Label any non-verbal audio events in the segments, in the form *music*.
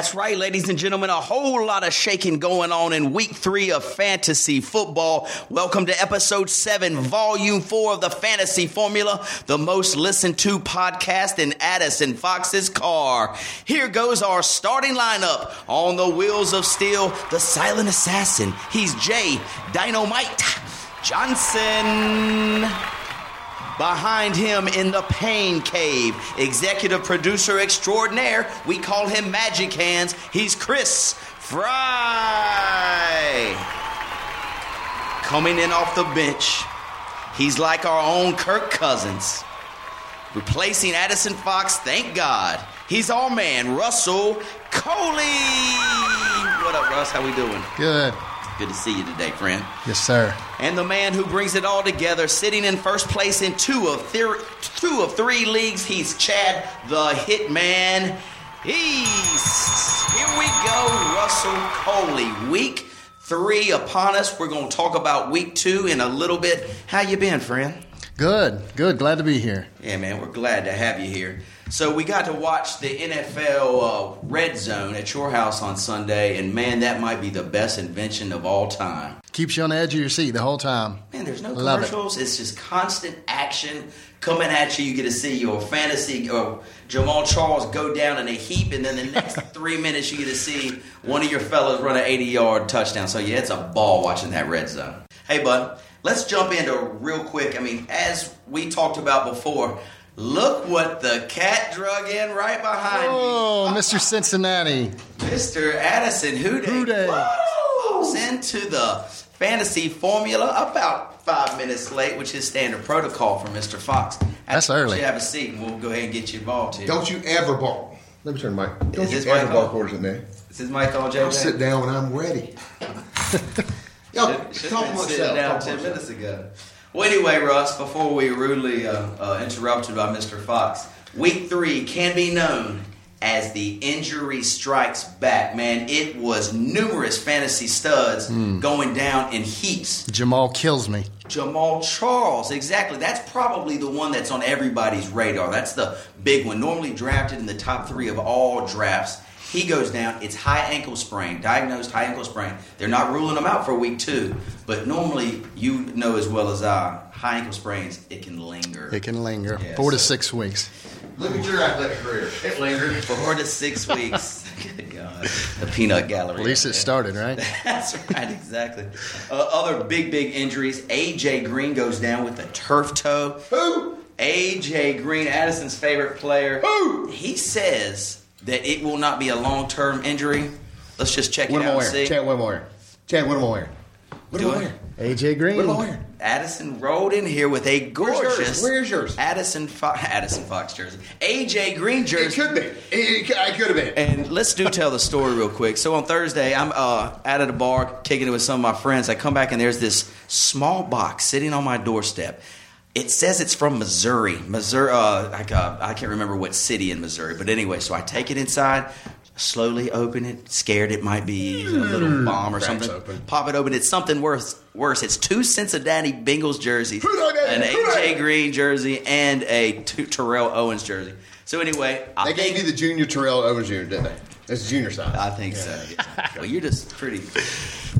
That's right, ladies and gentlemen. A whole lot of shaking going on in week three of fantasy football. Welcome to episode seven, volume four of the Fantasy Formula, the most listened to podcast in Addison Fox's car. Here goes our starting lineup on the wheels of steel, the silent assassin. He's Jay Dynamite Johnson. Behind him in the pain cave, executive producer extraordinaire, we call him Magic Hands. He's Chris Fry. Coming in off the bench, he's like our own Kirk Cousins. Replacing Addison Fox, thank God. He's our man, Russell Coley. What up, Russ? How we doing? Good. Good to see you today, friend. Yes, sir. And the man who brings it all together, sitting in first place in two of two of three leagues, he's Chad the Hitman East. Here we go, Russell Coley. Week three upon us. We're going to talk about week two in a little bit. How you been, friend? Good. Good. Glad to be here. Yeah, man, we're glad to have you here. So we got to watch the NFL uh, Red Zone at your house on Sunday, and man, that might be the best invention of all time. Keeps you on the edge of your seat the whole time. Man, there's no Love it. commercials. It's just constant action coming at you. You get to see your fantasy or Jamaal Charles go down in a heap, and then the next *laughs* three minutes you get to see one of your fellas run an 80 yard touchdown. So yeah, it's a ball watching that red zone. Hey, bud, let's jump into real quick. I mean, as we talked about before. Look what the cat drug in right behind Oh, Mr. Cincinnati. Mr. Addison Who Who Day. Pops into the fantasy formula about five minutes late, which is standard protocol for Mr. Fox. That's early. You have a seat, and we'll go ahead and get you involved here. Don't you ever bark. Let me turn the mic. Don't Is you this ever mic bark on? orders at me. Is this mic on, JJ? I'll sit down when I'm ready. *laughs* Yo, Should- should talk have been sitting down talk ten minutes ago. Well, anyway, Russ, before we rudely uh, uh, interrupted by Mr. Fox, week three can be known as the injury strikes back. Man, it was numerous fantasy studs Hmm. going down in heaps. Jamaal kills me. Jamaal Charles, exactly. That's probably the one that's on everybody's radar. That's the big one. Normally drafted in the top three of all drafts. He goes down. It's high ankle sprain, diagnosed high ankle sprain. They're not ruling him out for week two, but normally you know as well as I, high ankle sprains it can linger. It can linger. Yeah, Four to six weeks. Look at your athletic career. It lingered. Four to six *laughs* weeks. Good God, the peanut gallery. At least it started, right? *laughs* That's right, exactly. Uh, other big, big injuries. AJ Green goes down with a turf toe. Who? AJ Green, Addison's favorite player. Who? He says that it will not be a long term injury. Let's just check What it out and wearing? see. Chad, what am I wearing? Chad, what am I wearing? What am I wearing? AJ Green. What am I wearing? Addison rolled in here with a Where's yours? gorgeous Where's yours? Addison Fo- Addison Fox jersey. AJ Green jersey. It could be. It, it, could- I could have been. And let's do tell the story real quick. So on Thursday, I'm uh, out at a bar kicking it with some of my friends. I come back and there's this small box sitting on my doorstep. It says it's from Missouri. Missouri, uh, I, uh, I can't remember what city in Missouri, but anyway, so I take it inside, slowly open it, scared it might be a little bomb or Cracks something. open. Pop it open. It's something worse. Worse. It's two Cincinnati Bengals jerseys, Hooray, an hooray. AJ Green jersey, and a T- Terrell Owens jersey. So anyway, I They gave think- you the junior Terrell Owens Jr., didn't they? That's junior size. I think so. Well, you're just pretty,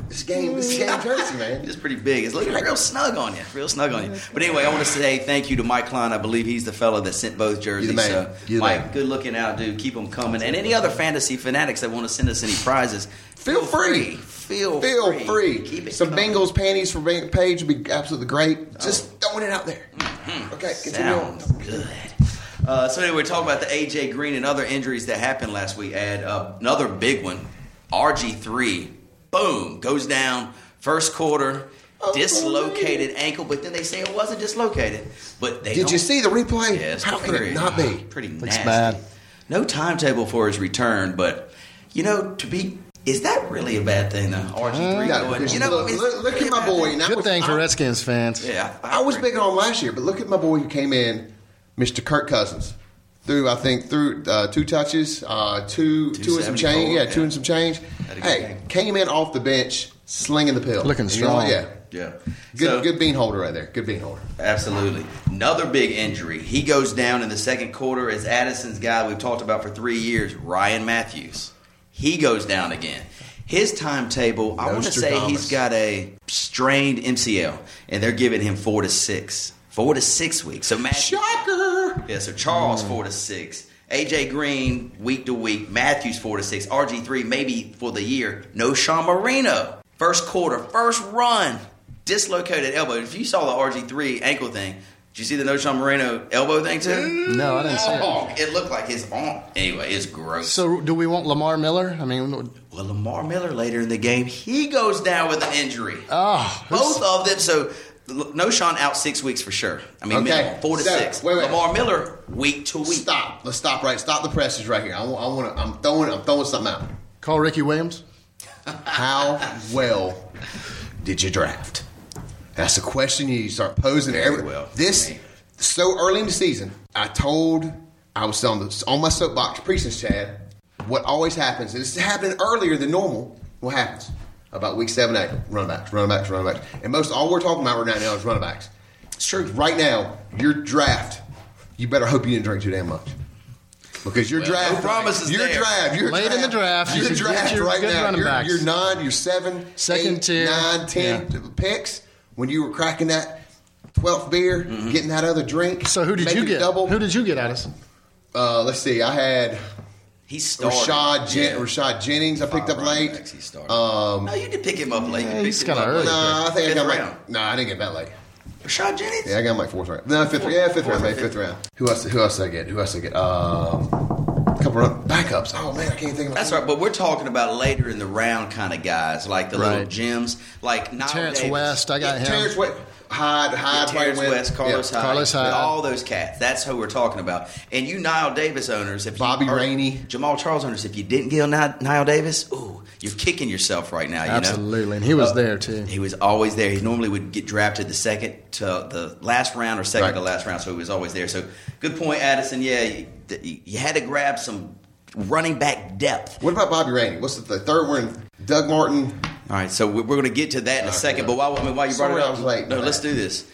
This game, this game jersey, man. just pretty big. It's looking real snug on you, real snug on you. Mm-hmm. But anyway, I want to say thank you to Mike Klein. I believe he's the fellow that sent both jerseys. man. So, You're the Mike, man. good looking out, dude. Keep them coming. And any other fantasy fanatics that want to send us any prizes, Feel free. Feel, Feel free. free. Keep it Some coming. Bengals panties for Bang- Page would be absolutely great. Just oh. throwing it out there. Mm-hmm. Okay, continue on. Sounds good. Uh, so anyway, we're talking about the AJ Green and other injuries that happened last week. Add uh, another big one, RG three, boom, goes down First quarter, dislocated ankle, but then they say it wasn't dislocated. But they Did you see the replay? Yeah, it's How could it not be? Pretty Looks nasty. bad. No timetable for his return, but you know, to be is that really a bad thing though? RG three Yeah, going, you know, look, look, look at my bad boy. thing. Good was- thing for I- Redskins fans. Yeah, I was big on last year, but look at my boy who came in, Mr. Kirk Cousins. Threw, I think, through uh, two touches, uh, two, two and some change. Yeah, two yeah. and some change. Had a good Hey, game. came in off the bench, slinging the pill, Looking And you know strong. yeah, Yeah, good, So- good bean holder right there. Good bean holder. Absolutely. Another big injury. He goes down in the second quarter as Addison's guy we've talked about for three years, Ryan Mathews. He goes down again. His timetable, I want to say Nostradamus. he's got a strained MCL, and they're giving him four to six. Four to six weeks. So Mathews, Shocker! yeah, so Charles four to six. AJ Green week to week. Mathews four to six. RG three maybe for the year. Knowshon Moreno. First quarter, first run, dislocated elbow. If you saw the RG three ankle thing, did you see the Knowshon Moreno elbow thing too? No, I didn't see it. Oh, it looked like his arm. Anyway, it's gross. So, do we want Lamar Miller? I mean, well, Lamar Miller later in the game, he goes down with an injury. oh, Both of them. So Knowshon out six weeks for sure. I mean, Okay, minimum, four to so, six. wait, wait. Lamar Miller week to week. Stop. Let's stop right. Stop the presses right here. I, want to. I'm throwing. I'm throwing something out. call Ricky Williams. How well did you draft? That's the question you start posing. Very Every, well. This Me. so early in the season. I told I was on the on my soapbox preaching, Chad. What always happens is it's happening earlier than normal. What happens about week seven, eight? Running backs, running backs, running backs, and most all we're talking about right now is running backs. It's true. Right now, your draft. You better hope you didn't drink too damn much. Because your Well, draft, no promises your there. draft, your Late in the draft, you your should get draft your right now. running Your, backs. your nine, your seven, Second eight, tier. nine, ten Yeah. picks when you were cracking that twelfth beer, Mm-hmm. getting that other drink. So, who did you get? Double. Who did you get, Addison? Uh, let's see. I had He started. Rashad, Jen- Yeah. Rashad Jennings. I picked Five up late. backs he started. Um, no, you did pick him up late. Yeah, he's kinda early. late. no, I think I got round. like. No, I didn't get that late. Rashad Jennings. Yeah, I got him like fourth round. No, fifth. Yeah, fifth round. Maybe fifth round. Who else? Who else did I get? Who else did I get? Um, a couple of backups. Oh man, I can't think of. That's right, but we're talking about later in the round kind of guys, like the little Right. gems, like Knile Terrance Davis. West. I got him. Terrance West, Hyde, Yeah, Hyde, Terrance probably went. West, Carlos Yeah. Hyde, Carlos with Hyde. all those cats. That's who we're talking about. And you Knile Davis owners, if Bobby or Rainey. Jamaal Charles owners, if you didn't get Knile, Knile Davis, ooh, you're kicking yourself right now. You Absolutely, know? and he was Uh, there too. He was always there. He normally would get drafted the second to the last round or second Right. to last round, so he was always there. So good point, Addison. Yeah, you, you had to grab some running back depth. What about Bobby Rainey? What's the, the third one? Doug Martin. All right, so we're going to get to that in a second. But while I mean, while you brought it up, late no, let's do this.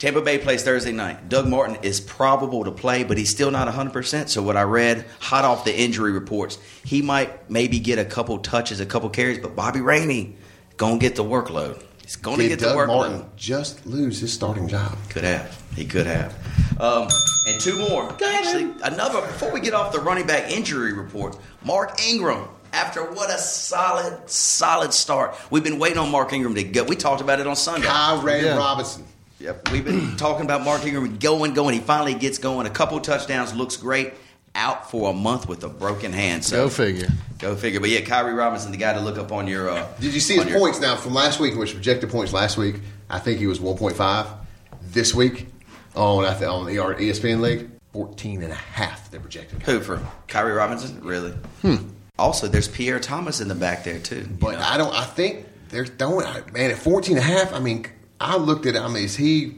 Tampa Bay plays Thursday night. Doug Martin is probable to play, but he's still not 100%. So, what I read, hot off the injury reports, he might maybe get a couple touches, a couple carries, but Bobby Rainey going to get the workload. He's going to get the Doug workload. Martin just lose his starting job? Could have. He could have. Um, and two more. Actually, another. Before we get off the running back injury report, Mark Ingram. After what a solid, solid start. We've been waiting on Mark Ingram to go. We talked about it on Sunday. Khiry Yeah. Robinson. Yep. We've been *clears throat* talking about Mark Ingram going, going. He finally gets going. A couple touchdowns, looks great. Out for a month with a broken hand. So Go figure. Go figure. But yeah, Khiry Robinson, the guy to look up on your. Uh, Did you see his your- points now from last week, which projected points last week? I think he was 1.5. This week on, I think, on the E ESPN League, 14 and a half they projected. Who for Khiry Robinson? Really? Hmm. Also, there's Pierre Thomas in the back there too. But know. I don't. I think they're throwing. Man, at 14 and a half. I mean, I looked at. it, I mean, is he?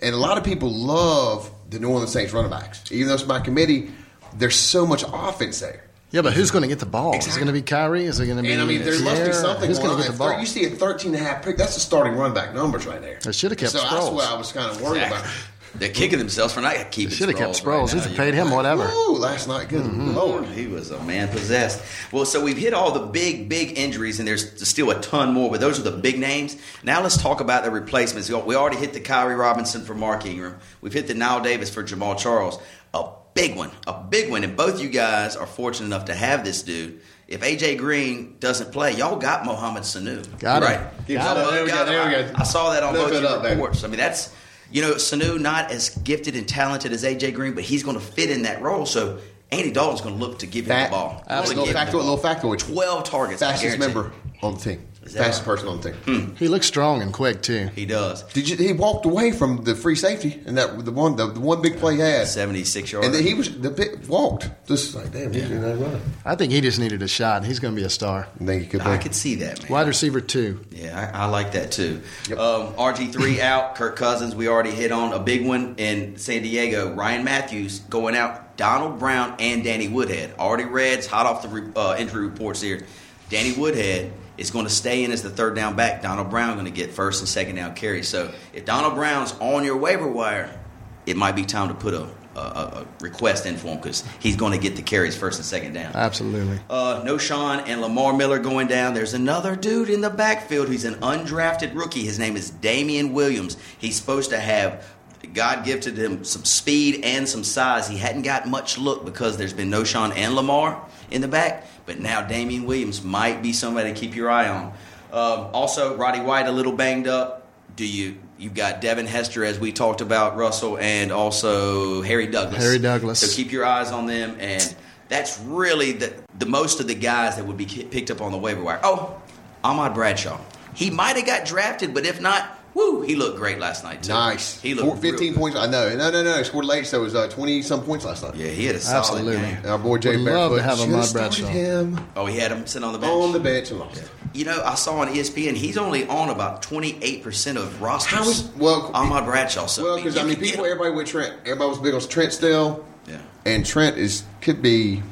And a lot of people love the New Orleans Saints running backs, even though it's my committee. There's so much offense there. Yeah, but who's going to get the ball? Is it going to be Khiry? Is it going to be? And I mean, there must be something. Who's going going to get the ball? You see a 13 and a half pick. That's the starting run back numbers right there. They should have kept so that's Sproles. what I was kind of worried about. They're kicking themselves for not keeping. Should have kept Sproles Sproles. right They should have paid know. him whatever. Woo, last night, good mm-hmm. lord. He was a man possessed. Well, so we've hit all the big, big injuries, and there's still a ton more, but those are the big names. Now let's talk about the replacements. We already hit the Khiry Robinson for Mark Ingram. We've hit the Knile Davis for Jamaal Charles. A big one, a big one, and both you guys are fortunate enough to have this dude. If AJ Green doesn't play, y'all got Mohamed Sanu. Got him. right? Keep Y'all it There we go, got there him. we I- go. I saw that on Lift both it your up, reports. I mean, that's you know, Sanu not as gifted and talented as AJ Green, but he's going to fit in that role. So Andy Dalton's going to look to give him Fat, the ball. Little Give him the factoid, ball. little factoid. Twelve targets. Fastest member on the team. Is Fastest right? person on the team. He looks strong and quick too. He does. Did you? He walked away from the free safety, and that the one the, the one big play he had, 76 yards. and then he was the big, walked just like damn. He's yeah. running. I think he just needed a shot. And he's going to be a star. I think he could. I could see that, man. Wide receiver two. Yeah, I, I like that too. Yep. Um, RG3 *laughs* out. Kirk Cousins, we already hit on a big one in San Diego. Ryan Mathews going out. Donald Brown and Danny Woodhead. Already Reds hot off the re- uh, injury reports here. Danny Woodhead is going to stay in as the third down back. Donald Brown going to get first and second down carries. So if Donald Brown's on your waiver wire, it might be time to put a, a, a request in for him because he's going to get the carries first and second down. Absolutely. Uh, Knowshon and Lamar Miller going down. There's another dude in the backfield. He's an undrafted rookie. His name is Damien Williams. He's supposed to have God gifted him some speed and some size. He hadn't got much look because there's been Knowshon and Lamar in the back. But now Damien Williams might be somebody to keep your eye on. Um, also, Roddy White a little banged up. Do you? You've got Devin Hester, as we talked about, Russell, and also Harry Douglas. Harry Douglas. So keep your eyes on them, and that's really the the most of the guys that would be picked up on the waiver wire. Oh, Ahmad Bradshaw. He might have got drafted, but if not, woo, he looked great last night too. Nice. He Four, looked real 15 good. points. I know. No, no, no. He scored late, so it was uh, 20 some points last night. Yeah, he had a solid Absolutely. game. And our boy Jay Would love Barefoot to have should Ahmad started Bradshaw. him Oh, he had him sitting on the bench. on the bench and lost. You know, I saw on ESPN he's only on about twenty eight percent of rosters. How is- well, Ahmad Bradshaw? So Well, because I you mean, can get people, him. everybody with Trent, everybody was big on Trent still, Yeah. and Trent is could be.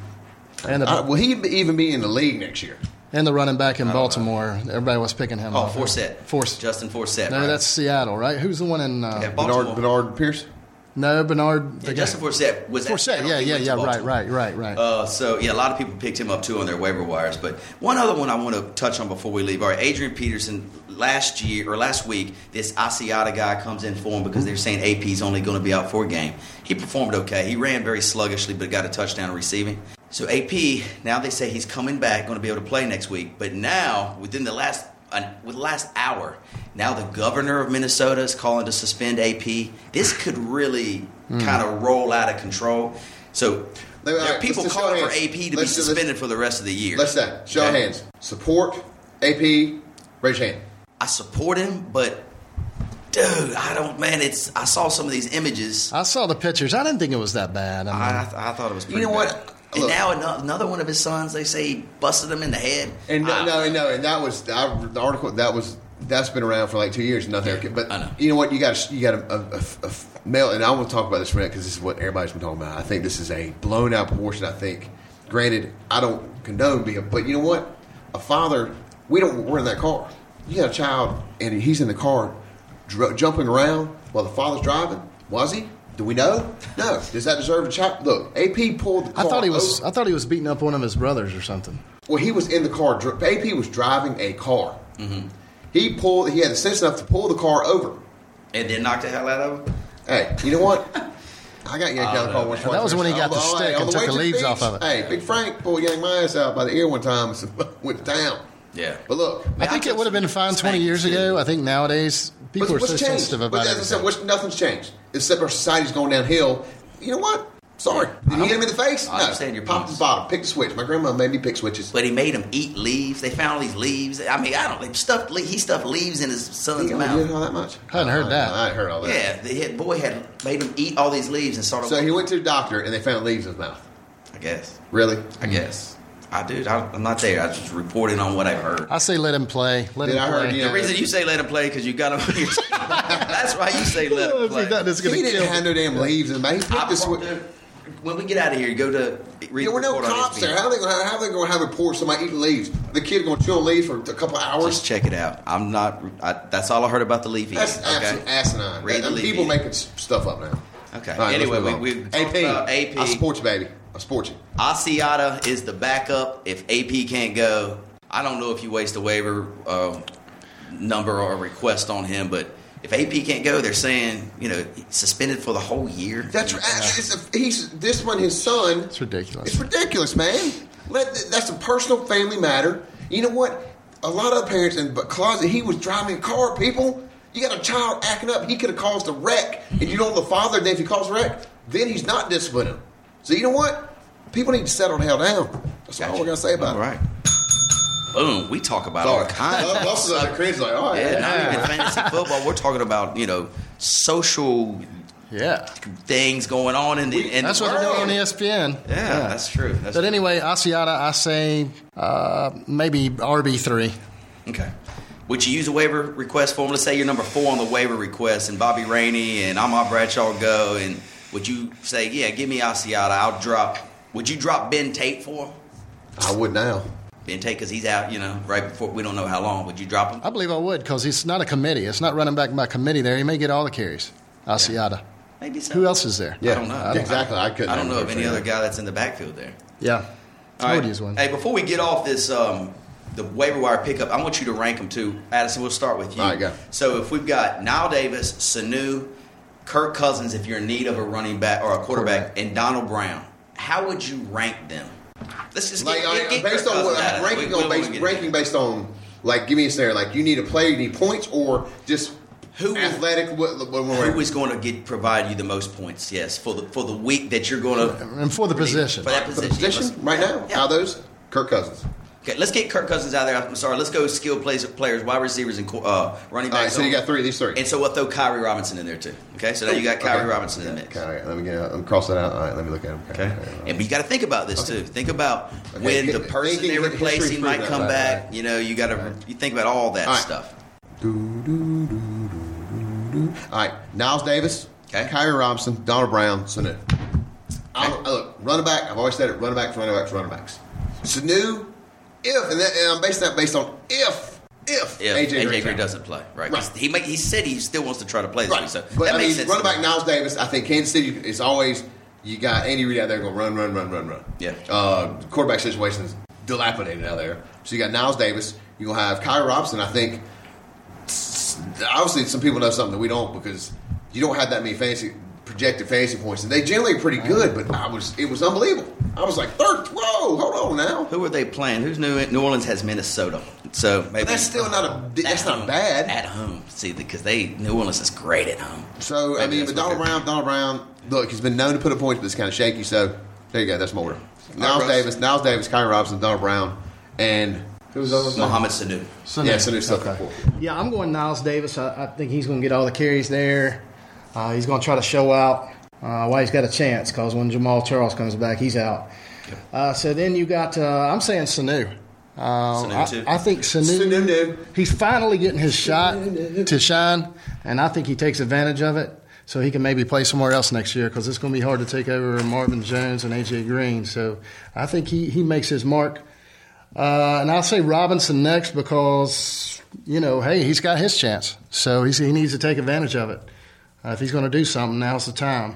And the, Uh, will he even be in the league next year? And the running back in Baltimore. Everybody was picking him Oh, up. Forsett. Force. Justin Forsett. No, right? that's Seattle, right? Who's the one in? Uh, Yeah, Baltimore. Bernard, Bernard Pierce. no, Bernard. Yeah, the Justin Forsett was at Forsett. Yeah, yeah, yeah. Right, right, right, right. Uh, so yeah, a lot of people picked him up too on their waiver wires. But one other one I want to touch on before we leave. All right, Adrian Peterson. Last year or last week, this Asiata guy comes in for him because they're saying AP's only going to be out for a game. He performed okay. He ran very sluggishly, but got a touchdown receiving. So AP now they say he's coming back, going to be able to play next week. But now within the last uh, with the last hour, now the governor of Minnesota is calling to suspend AP. This could really kind of roll out of control. So there are right, people calling for. AP to be Let's do- let's- suspended for the rest of the year. Let's say, show Okay? hands. Support AP. Raise your hand. I support him, but dude, I don't. Man, it's. I saw some of these images. I saw the pictures. I didn't think it was that bad. I mean, I, I thought it was. Pretty know bad. what? And Look. now another one of his sons, they say he busted him in the head. And no, ah. no, no, and that was I, the article. That was that's been around for like two years. Nothing. Yeah, but I know. you know what? You got you got a, a, uh, a, uh, a uh, male, and I want to talk about this for a minute because this is what everybody's been talking about. I think this is a blown out proportion. I think. Granted, I don't condone being, but you know what? A father, we don't. We're in that car. You got a child, and he's in the car, dr- jumping around while the father's driving. Was he? Do we know? No. Does that deserve a child? Look, AP pulled the car. I thought he was. over- I thought he was beating up one of his brothers or something. well, he was in the car. AP was driving a car. Mm-hmm. He pulled. He had the sense enough to pull the car over. and then knocked the hell out of him. Hey, you know what? *laughs* I got yanked out of the car once. That was when he got the On stick on and took way the to leaves off of it. Hey, Big Frank pulled yanked my ass out by the ear one time and *laughs* went to town. Yeah. But look, I think I it would have been fine 20 years spankings, ago. I think nowadays people what's, are so changed? sensitive But about as I said, what's, nothing's changed except our society's going downhill. You know what? Sorry. Did you hit him in the face? I no. understand your Pop points. the bottom. Pick the switch. My grandma made me pick switches. But he made him eat leaves. They found all these leaves. I mean, I don't. He stuffed. le- He stuffed leaves in his son's You mouth. didn't know that much? I hadn't heard that. I hadn't heard all that. Yeah, the hit boy had made him eat all these leaves and started. So he went to the doctor and they found leaves in his mouth. I guess. Really? I guess. I do. I, I'm not there. I just reporting on what I've heard. I say let him play. Let Did him I play. heard you- The reason you say let him play because you got him on your team. *laughs* That's why you say let him *laughs* If play. he doesn't, it's He gonna didn't kill. have no damn leaves in the mouth. He picked I- the when we get out of here, go to read There were no cops there. How are they going to how they going to have a report of somebody eating leaves? The kid going to chill on leaves for a couple hours? Just check it out. I'm not. I, that's all I heard about the leaf eating. That's okay. absolute asinine. Read the And leaf people eating. making stuff up now. Okay. All right, anyway, we, move we on. talked about AP. I support you, baby. I support you. Asiata is the backup. If AP can't go, I don't know if you waste a waiver uh, number or a request on him, but if AP can't go, they're saying you know suspended for the whole year. That's right. It's a, he's this one. His son. It's ridiculous. It's ridiculous, man. Let, that's a personal family matter. You know what? A lot of parents in but closet. He was driving a car. People, you got a child acting up. He could have caused a wreck, and you know the father. Then if he caused a wreck, then he's not disciplining. So you know what? People need to settle the hell down. That's all we're gonna say about All it. right. boom, we talk about all kinds. of Most of the cringe like, oh Yeah, yeah. not even fantasy football. We're talking about you know social Yeah. things going on in the in That's the what they're doing on ESPN. Yeah, that's true. That's But true. anyway, Asiata, I say uh, maybe RB3. Okay. Would you use a waiver request form? Let's say you're number four on the waiver request, and Bobby Rainey and Ahmad Bradshaw go, and would you say, "Yeah, give me Asiata. I'll drop." Would you drop Ben Tate for him? I would now. Ben Tate because he's out, you know, right before we don't know how long. Would you drop him? I believe I would because he's not a committee. It's not running back by committee there. He may get all the carries. Asiata. Maybe so. Who else is there? Yeah, I don't know. Yeah, exactly. I couldn't. I don't know of any other guy that's in the backfield there. Yeah. All I would right. use one. Hey, before we get off this, um, the waiver wire pickup, I want you to rank them too. Addison, we'll start with you. All right, go. So if we've got Nile Davis, Sanu, Kirk Cousins, if you're in need of a running back or a quarterback, and Donald Brown, how would you rank them? Let's just Like get, uh, get, get based on what Cousins out ranking on we based, ranking based on like give me a scenario like you need a player, you need points, or just Who athletic. What, what, what, Who is going to get provide you the most points? Yes, for the for the week that you're going to And for the position. for that for the position. position right now? Yeah. Out of those, Kirk Cousins. Okay, let's get Kirk Cousins out there. I'm sorry. Let's go skill players, players, wide receivers, and uh, running All right, backs. so you got three of these three. And so we'll throw Khiry Robinson in there too. Okay, so now you got Khiry Okay. Robinson in the mix. Okay, all right, let me get. Let me cross that out. All right, let me look at him. Okay, and but you got to think about this too. Think about Okay, when the person they're replacing might come back. right. You know, you got to you think about all that All right. stuff. All right, Niles Davis, Okay. Khiry Robinson, Donald Brown, Sanu. I'm, uh, look, running back. I've always said it. Running backs, running backs, running backs. Sanu, if and, that, and I'm basing that based on if if, If AJ, AJ, Green, Green doesn't play, right? Right. He make, he said he still wants to try to play this Right. week, so but that I mean, running back. Niles Davis. I think Kansas City is always you got Andy Reid out there going run, run, run, run, run. Yeah. Uh, quarterback situation is dilapidated out there. So you got Niles Davis. You gonna have Khiry Robinson. I think obviously some people know something that we don't because you don't have that many fantasy projected fantasy points, and they generally are pretty good. But I was it was unbelievable. I was like third. Whoa, hold on now. Who are they playing? Who's New New Orleans has Minnesota, so maybe But that's still not a. That's not home. bad. at home. See, because they New Orleans is great at home. So I mean, but Donald Brown, Donald Brown, look, he's been known to put up points, but it's kind of shaky. So there you go. That's my order. Niles Russ. Davis, Niles Davis, Khiry Robinson, Donald Brown, and who's the other one? Mohamed Sanu. So Yeah, no. so there's. Okay. Yeah, I'm going Niles Davis. I, I think he's going to get all the carries there. Uh, he's going to try to show out uh, why he's got a chance because when Jamaal Charles comes back, he's out. Uh, so then you got, uh, I'm saying Sanu. Uh, Sanu too? I, I think Sanu, Sanu. he's finally getting his shot to shine, and I think he takes advantage of it. So he can maybe play somewhere else next year because it's going to be hard to take over Marvin Jones and AJ Green. So I think he, he makes his mark. Uh, and I'll say Robinson next because, you know, hey, he's got his chance. So he's, he needs to take advantage of it. Uh, if he's going to do something, now's the time.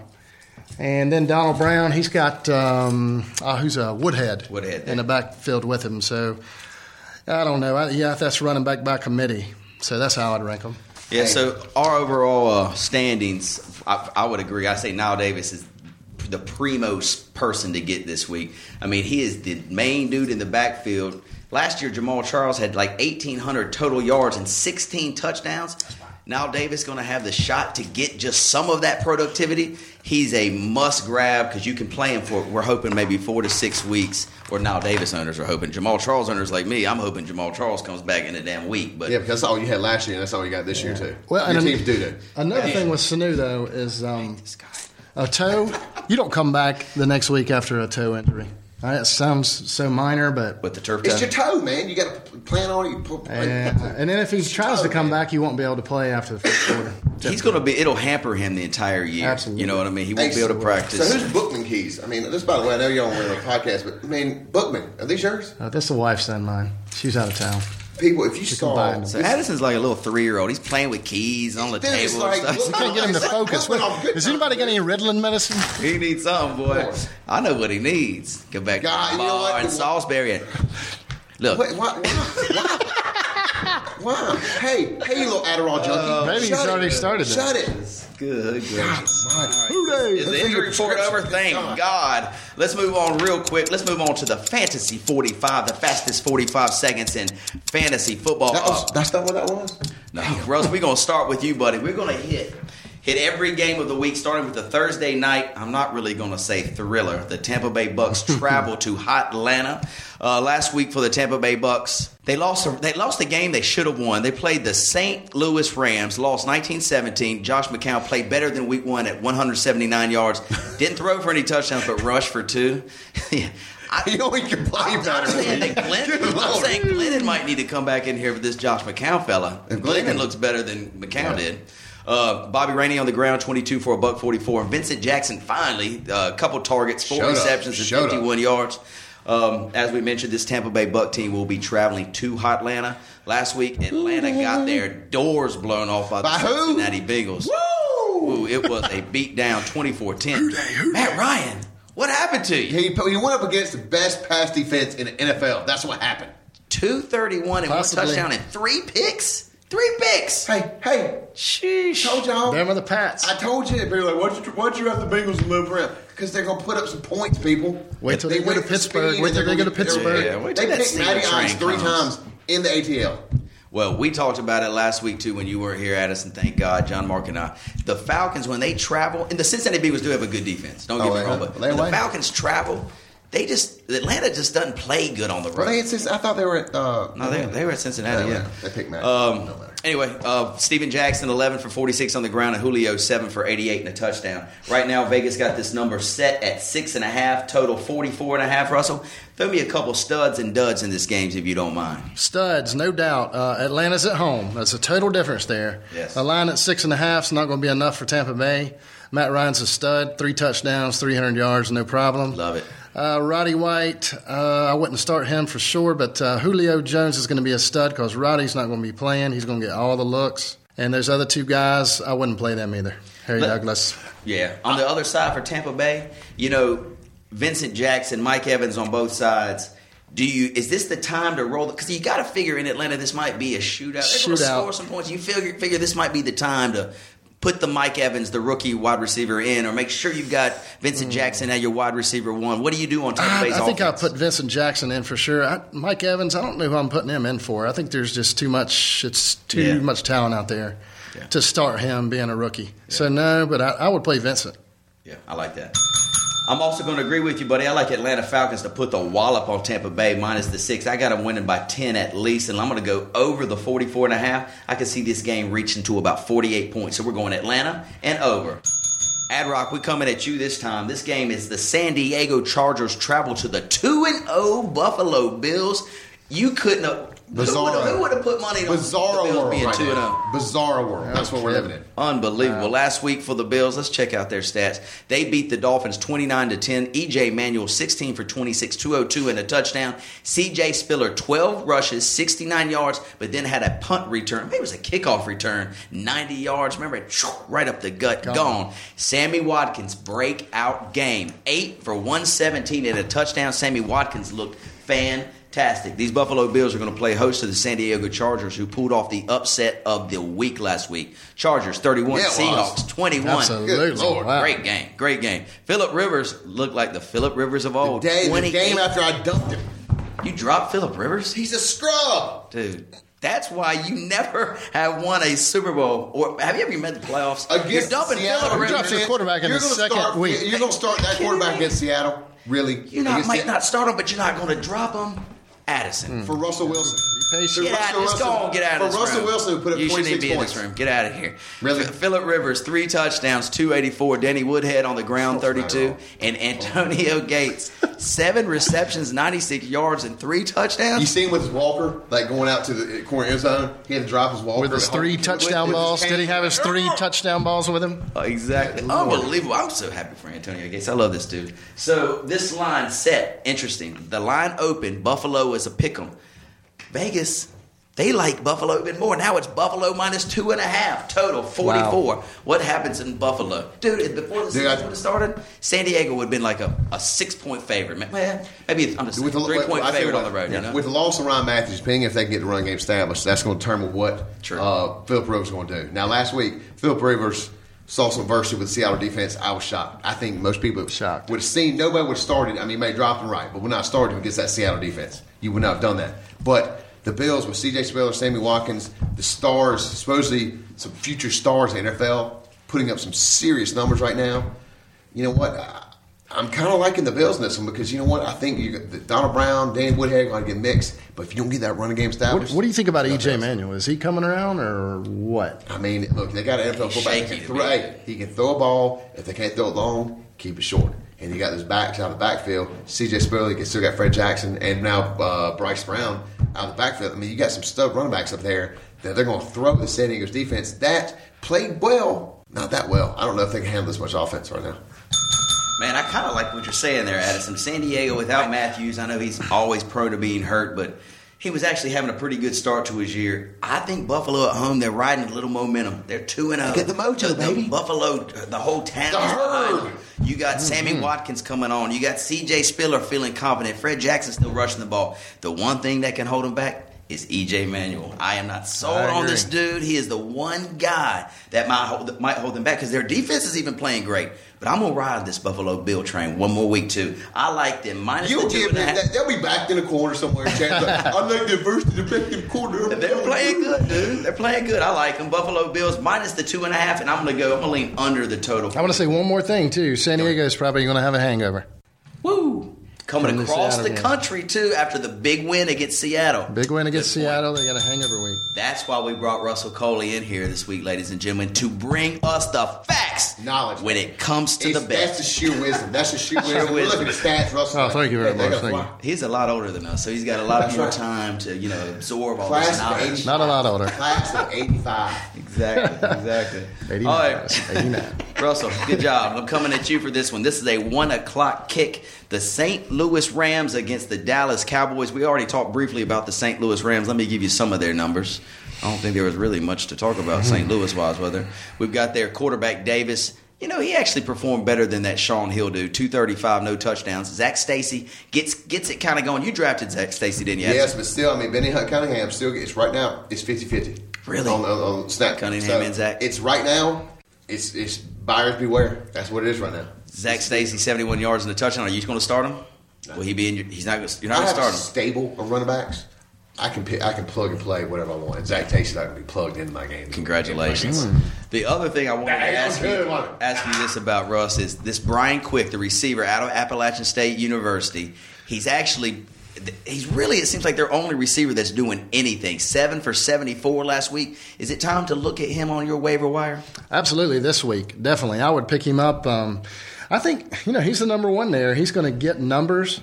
And then Donald Brown, he's got, um, uh, who's a Woodhead, Woodhead, in the backfield with him. So I don't know. I, yeah, that's running back by committee. So that's how I'd rank them. Yeah, so our overall uh, standings, I, I would agree. I say Knile Davis is the primo person to get this week. I mean, he is the main dude in the backfield. Last year, Jamaal Charles had like 1,800 total yards and 16 touchdowns. Now Davis going to have the shot to get just some of that productivity. He's a must grab because you can play him for. We're hoping maybe four to six weeks. Or now Davis owners are hoping. Jamaal Charles owners like me, I'm hoping Jamaal Charles comes back in a damn week. But Yeah, because that's all you had last year, and that's all you got this year too. Well, Your and teams do that. Another thing with Sanu, though, is um, this guy. a toe. You don't come back the next week after a toe injury. All right, it sounds so minor, but with the turf It's toe. your toe, man. You got to plan on it. You put, and, and then if he tries to come back, you won't be able to play after the first quarter. He's going to be. It'll hamper him the entire year. Absolutely. You know what I mean? He won't be able to practice. So who's Bookman keys? I mean, this by the way, I know you don't really podcast, but I mean, Bookman, are these yours? Uh, that's the wife's son, mine. She's out of town. People, if you saw, combined them. so Addison's like a little three-year-old. He's playing with keys on the Dude, it's table like- and You stuff. can't get him to focus. Bookman on good Has anybody got any Ritalin medicine? he needs something, boy. I know what he needs. Go back God, to you the know bar what? in Salisbury. And, look, Wait, why? Why? why? Why? Hey, hey, you little Adderall junkie. Maybe he's Shut already it. started that. Shut it. good gracious. Almighty. Is the injury report over? Thank God. God. Let's move on real quick. Let's move on to the fantasy 45, the fastest 45 seconds in fantasy football. That Uh, was, that's not what that was. No, Russ, we're gonna start with you, buddy. We're gonna hit hit every game of the week, starting with the Thursday night. I'm not really gonna say thriller. The Tampa Bay Bucks *laughs* travel to hot Atlanta. Uh, last week for the Tampa Bay Bucks, They lost. They lost the game they should have won. They played the St. Louis Rams. Lost 1917. Josh McCown played better than Week One at 179 yards. Didn't throw for any touchdowns, but rushed for two. *laughs* Yeah. I, *laughs* You know he can play I'm, better. I'm saying that Glenn, I'm saying Glennon might need to come back in here for this Josh McCown fella. If Glennon Glennon- looks better than McCown Yeah. did. Uh, Bobby Rainey on the ground, 22 for a buck 44. Vincent Jackson finally uh, a couple targets, four Showed up. receptions, and Showed up. 51 yards. Um, as we mentioned, this Tampa Bay Buck team will be traveling to Atlanta. Last week, Atlanta got their doors blown off by the By who? Cincinnati Bengals. Ooh, it was a beat down 24-10. Matt Ryan, what happened to you? He, he went up against the best pass defense in the NFL. That's what happened. 231 and Possibly. one touchdown and three picks? Three picks. Hey, hey, Sheesh. told y'all. Them are the Pats. I told you. People are like, why'd you, why'd you have the Bengals move around? Because they're going to put up some points, people. Wait till they go to Pittsburgh. Wait till they're they gonna go to Pittsburgh. Yeah, wait They till that picked Steeler Matty Ice three times in the ATL. Well, we talked about it last week too when you weren't here, Addison. Thank God, John Mark and I. The Falcons, when they travel, and the Cincinnati Bengals do have a good defense. Don't get Oh, me wrong, but when the. Falcons travel, they just Atlanta just doesn't play good on the road. Well, they had six, I thought they were at. Uh, no, they, they were at Cincinnati. Yeah, Yeah, They picked Matty. Um, No matter. anyway, uh, Steven Jackson, 11 for 46 on the ground, and Julio, 7 for 88 and a touchdown. Right now, Vegas got this number set at 6.5, total 44.5. Russell, throw me a couple studs and duds in this game, if you don't mind. Studs, no doubt. Uh, Atlanta's at home. That's a total difference there. Yes. A line at six and a half is not going to be enough for Tampa Bay. Matt Ryan's a stud. Three touchdowns, 300 yards, no problem. Love it. Uh, Roddy White, uh, I wouldn't start him for sure, but uh, Julio Jones is going to be a stud because Roddy's not going to be playing. He's going to get all the looks. And there's other two guys, I wouldn't play them either. Harry Let- Douglas. Yeah. On the other side for Tampa Bay, you know, Vincent Jackson, Mike Evans on both sides. Do you is this the time to roll? Because you got to figure in Atlanta this might be a shootout. They're going to score some points. You figure figure this might be the time to put the Mike Evans, the rookie wide receiver, in, or make sure you've got Vincent hmm. Jackson at your wide receiver one. What do you do on Tampa I, Bay's I think I'll offense? put Vincent Jackson in for sure. I, Mike Evans, I don't know who I'm putting him in for. I think there's just too much. It's too Yeah. much talent out there Yeah. to start him being a rookie. So no, but I, I would play Vincent. Yeah, I like that. I'm also going to agree with you, buddy. I like Atlanta Falcons to put the wallop on Tampa Bay minus the six. I got them winning by 10 at least, and I'm going to go over the 44 and a half. I can see this game reaching to about 48 points. So we're going Atlanta and over. Adrock, we coming at you this time. This game is the San Diego Chargers travel to the 2 and 0 Buffalo Bills. You couldn't have. Who Bizarro. who would have put money on Bizarro the Bills world being right 2 and oh? 0? Bizarro world. That's what we're living in. Unbelievable. Last week for the Bills, let's check out their stats. They beat the Dolphins 29 to 10. EJ Manuel 16 for 26, 202 and a touchdown. CJ Spiller 12 rushes, 69 yards, but then had a punt return. Maybe it was a kickoff return, 90 yards. Remember it right up the gut, gone. Sammy Watkins breakout game. 8 for 117 and a touchdown. Sammy Watkins looked fantastic. These Buffalo Bills are going to play host to the San Diego Chargers, who pulled off the upset of the week last week. Chargers 31, Yeah. Seahawks 21. Absolutely. Good Lord. Wow. Great game, great game. Philip Rivers looked like the Philip Rivers of old. Day, the game after I dumped him. you dropped Philip Rivers, He's a scrub. dude. That's why you never have won a Super Bowl. Or have you ever even made the playoffs? You're dumping Seattle. Philip You dropped Rivers. your quarterback in You're the gonna second start, week. You're going to start that quarterback against Seattle? Really? You not, might the- not start him, but you're not going to drop him. Addison. For Russell Wilson. patient. Get out, Russell just go Wilson- on, get out of for this Russell room. Wilson, who put up you shouldn't 26 be in this room. Get out of here. Really? Philip Rivers, three touchdowns, 284. Danny Woodhead on the ground, That's 32. And Antonio Gates, *laughs* seven receptions, 96 yards, and three touchdowns. You seen with his walker, like going out to the corner end zone. He had to drop his walker With his at home. three touchdown With his balls. Did he have his three cane. touchdown balls with him? Uh, exactly. Unbelievable. I'm so happy for Antonio Gates. I love this dude. So this line set, interesting. The line opened, Buffalo is a pick 'em. Vegas, they like Buffalo even more. Now it's Buffalo minus two and a half total, 44. What happens in Buffalo? Dude, before the I- season would have started, San Diego would have been like a, a six point favorite. Man, maybe I'm just With the, three point I tell you favorite on the road, you know? With the loss of Ryan Mathews, depending if they can get the run game established, that's going to determine what uh, Philip Rivers is going to do. Now, last week, Philip Rivers saw some adversity with the Seattle defense. I was shocked. I think most people Shocked. would have seen nobody would have started. I mean, may dropped him right, but would not started against that Seattle defense. You would not have done that. But the Bills with C.J. Spiller, Sammy Watkins, the stars, supposedly some future stars in the NFL, putting up some serious numbers right now. You know what? I, I'm kind of liking the Bills in this one because you know what? I think you got Donald Brown, Danny Woodhead going to get mixed, but if you don't get that running game What, established, what do you think about the EJ Manuel? Is he coming around or what? I mean, look, they got an NFL He's fullback. He can, throw, he can throw a ball. If they can't throw it long, keep it short. And you got those backs out of the backfield. CJ Spiller, you still got Fred Jackson, and now uh, Bryce Brown out of the backfield. I mean, you got some stud running backs up there that they're going to throw at the San Diego's defense that played well, not that well. I don't know if they can handle this much offense right now. Man, I kind of like what you're saying there, Addison. San Diego without Mathews, I know he's always prone to being hurt, but he was actually having a pretty good start to his year. I think Buffalo at home, they're riding a little momentum. They're 2 and 0. Get the mojo, baby. Buffalo, the whole town The is behind herd. them. You got mm-hmm. Sammy Watkins coming on. You got CJ Spiller feeling confident. Fred Jackson still rushing the ball. The one thing that can hold him back is EJ Manuel. I am not sold on this dude. He is the one guy that might hold, might hold them back because their defense is even playing great. But I'm gonna ride this Buffalo Bill train one more week too. I like them minus You'll the two give and a them half. that. They'll be backed in a corner somewhere. Chad's like, I like the first and effective corner. They're playing good, dude. They're playing good. I like them. Buffalo Bills minus the two and a half, and I'm gonna go. I'm gonna lean under the total. I want to say one more thing too. San Diego is probably going to have a hangover. Woo! Coming From across Seattle the game. country too after the big win against Seattle. Big win against Good point. Seattle. They got a hangover week. That's why we brought Russell Coley in here this week, ladies and gentlemen, to bring us the facts, Knowledge. when it comes to It's- the best. That's the sheer wisdom. That's the sheer *laughs* wisdom. We're looking at the stats, Russell. Oh, thank you very They- they much. Thank fly. He's a lot older than us, so he's got a lot That's more right. time to you know absorb all Class this of knowledge. 85. Not a lot older. Class of 85. Exactly, *laughs* exactly. 89. All right, 89. Russell, good job. I'm coming at you for this one. This is a one o'clock kick. The St. Louis Rams against the Dallas Cowboys. We already talked briefly about the St. Louis Rams. Let me give you some of their numbers. I don't think there was really much to talk about St. Mm-hmm. Louis wise, whether we've got their quarterback Davis. You know, he actually performed better than that Shaun Hill dude. 235, no touchdowns. Zac Stacy gets gets it kind of going. You drafted Zac Stacy, didn't you? Yes, but still, I mean, Benny Hunt Cunningham still gets right now. It's 50-50. Really? On, on, on snap. Cunningham and Zac? It's right now. It's it's buyers beware. That's what it is right now. Zac Stacy, 71 yards and a touchdown. Are you going to start him? Will he be in your, he's not gonna, you're not I going to have start a him. stable of running backs. I can pick, I can plug and play whatever I want. And Zach Tasty's not going to be plugged into my game. Congratulations. The other thing I wanted to ask you, ask you this about Russ is this Brian Quick, the receiver out of Appalachian State University. He's actually, he's really, it seems like their only receiver that's doing anything. Seven for 74 last week. Is it time to look at him on your waiver wire? Absolutely, this week, definitely. I would pick him up. Um, I think, you know, he's the number one there. He's going to get numbers,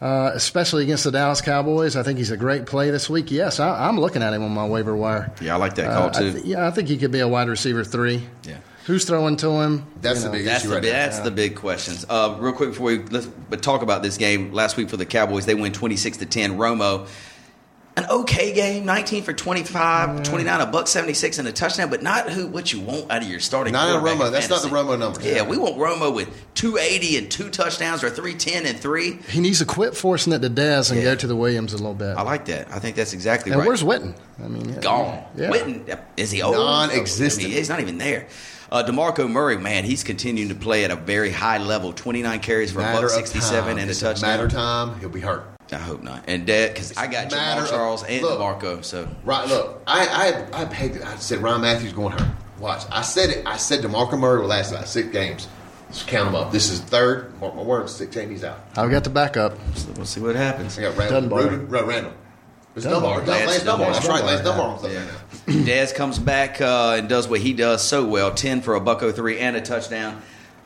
uh, especially against the Dallas Cowboys. I think he's a great play this week. Yes, I, I'm looking at him on my waiver wire. Yeah, I like that Uh, call I too. th- yeah, I think he could be a wide receiver three. Yeah. Who's throwing to him? That's You the big That's issue the right big, now. the big questions. Uh, real quick before we let's but talk about this game last week for the Cowboys, they win twenty six to ten. Romo, an okay game, nineteen for 25, 29, a buck seventy six and a touchdown, but not who what you want out of your starting. Not a Romo. That's not the. Romo number. Yeah, we want Romo with two eighty and two touchdowns or three ten and three. He needs to quit forcing it to Dez and Yeah. go to the Williams a little bit. I like that. I think that's exactly and right. where's Witten? I mean, gone. Yeah. Witten, is he old? Non-existent. I mean, he's not even there. Uh, DeMarco Murray, man, he's continuing to play at a very high level. Twenty nine carries for a buck sixty seven and a touchdown. Matter time. He'll be hurt. I hope not. And Dad, because I got Jamaal Charles and look. DeMarco, so Right. Look, I I I pegged it. I said Ryan Mathews going hurt. Watch. I said it. I said DeMarco Murray will last about six games. Just count them up. This is third. Mark my words. Six games. He's out. I've got the backup. we'll see what happens. I got Randall. Dunbar. Rudy, Ra- Randall. It's Dunbar. Dunbar. Lance Lance Dunbar. That's right. Lance Dunbar. Dunbar. Yeah. *clears throat* Yeah. Daz comes back uh, and does what he does so well 10 for a bucko three and a touchdown.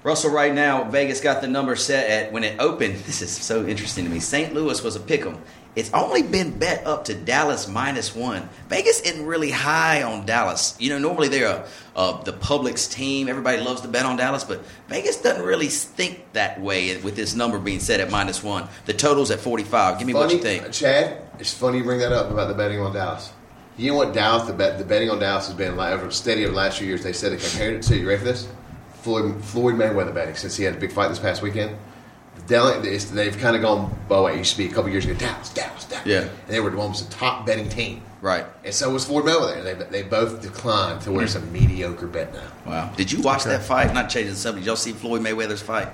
Russell, right now, Vegas got the number set at when it opened. *laughs* This is so interesting to me. St. Louis was a pick 'em. It's only been bet up to Dallas minus one. Vegas isn't really high on Dallas. You know, normally they're a, uh, the public's team. Everybody loves to bet on Dallas, but Vegas doesn't really think that way with this number being set at minus one. The total's at 45. Give me what Funny, you think. Chad. It's funny you bring that up about the betting on Dallas. You know what Dallas? The bet, the betting on Dallas has been like over steady over the last few years. They said they compared it to. You ready for this? Floyd Floyd Mayweather betting since he had a big fight this past weekend. They've kind of gone. Oh, it used to be a couple years ago. Dallas, Dallas, Dallas. Yeah. and they were almost the top betting team. Right. And so was Floyd Mayweather. They, they both declined to where it's a mediocre bet now. Wow. Did you watch that fight? Not changing the subject. Did y'all see Floyd Mayweather's fight?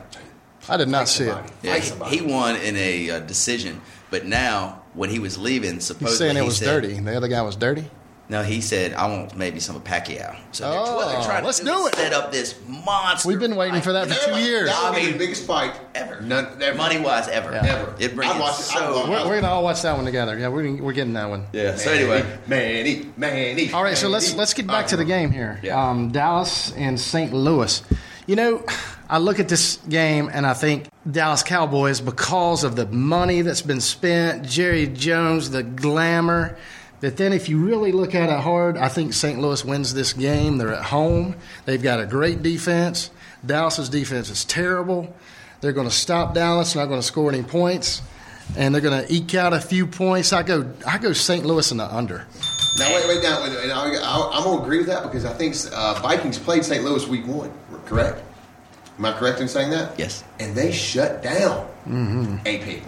I did not Fight see it. Yeah, he, he won in a uh, decision, but now when he was leaving, supposedly He's saying it he was said- dirty. The other guy was dirty. No, he said I want maybe some of Pacquiao. So they're, Oh, what they're trying let's do, do it. set up this monster. We've been waiting for that for two years. That would I be the biggest fight ever. None, ever. Money wise, ever. Yeah. Ever. It brings I'd watch it. I'd so. watch We're, we're gonna all watch that one together. Yeah, we're, we're getting that one. yeah. So anyway, Manny, Manny. All right, so let's let's get back to the game here. Yeah. Um, Dallas and St. Louis. You know, I look at this game and I think Dallas Cowboys because of the money that's been spent, Jerry Jones, the glamour. But then, if you really look at it hard, I think St. Louis wins this game. They're at home. They've got a great defense. Dallas's defense is terrible. They're going to stop Dallas. Not going to score any points, and they're going to eke out a few points. I go, I go St. Louis in the under. Now wait, wait, now, wait, wait, now, I, I'm gonna agree with that because I think uh, Vikings played St. Louis week one. Correct? Am I correct in saying that? Yes. And they shut down AP.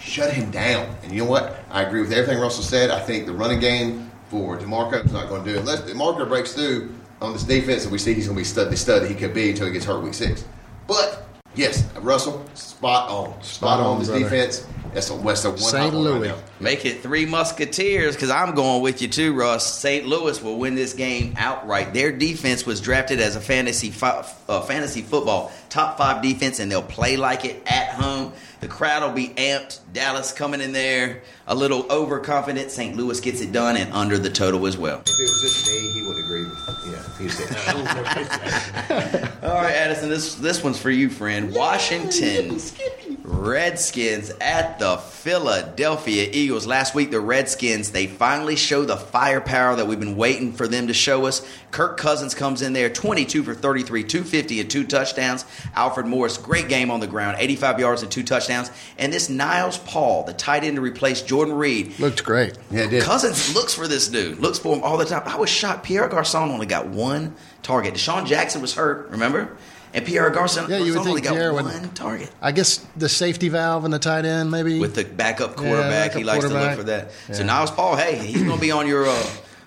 Shut him down. And you know what? I agree with everything Russell said. I think the running game for DeMarco is not going to do it unless DeMarco breaks through on this defense, and we see he's going to be stud, the stud that he could be until he gets hurt week six. But yes, Russell, spot on, spot, Spot on, on, this brother. defense. That's a West of one St. hot right Louis. Make it three Musketeers because I'm going with you too, Russ. St. Louis will win this game outright. Their defense was drafted as a fantasy fi- uh, fantasy football top five defense, and they'll play like it at home. The crowd will be amped. Dallas coming in there a little overconfident. St. Louis gets it done and under the total as well. If it was just me, he would agree with. Yeah, he said. *laughs* All right, Addison, this this one's for you, friend. Washington Redskins at the Philadelphia Eagles. Last week, the Redskins they finally show the firepower that we've been waiting for them to show us. Kirk Cousins comes in there, 22 for 33, 250 and two touchdowns. Alfred Morris, great game on the ground, 85 yards and two touchdowns. And this Niles Paul, the tight end to replace Jordan Reed, Looked great. yeah, it did. Cousins looks for this dude, looks for him all the time. I was shocked. Pierre Garcon only got one target. DeSean Jackson was hurt, remember? And Pierre Garcon, Yeah, you would only think got Pierre would- one target. I guess the safety valve and the tight end, maybe. With the backup quarterback, backup he likes to look for that. So Yeah. Niles Paul, hey, he's going to be on your uh,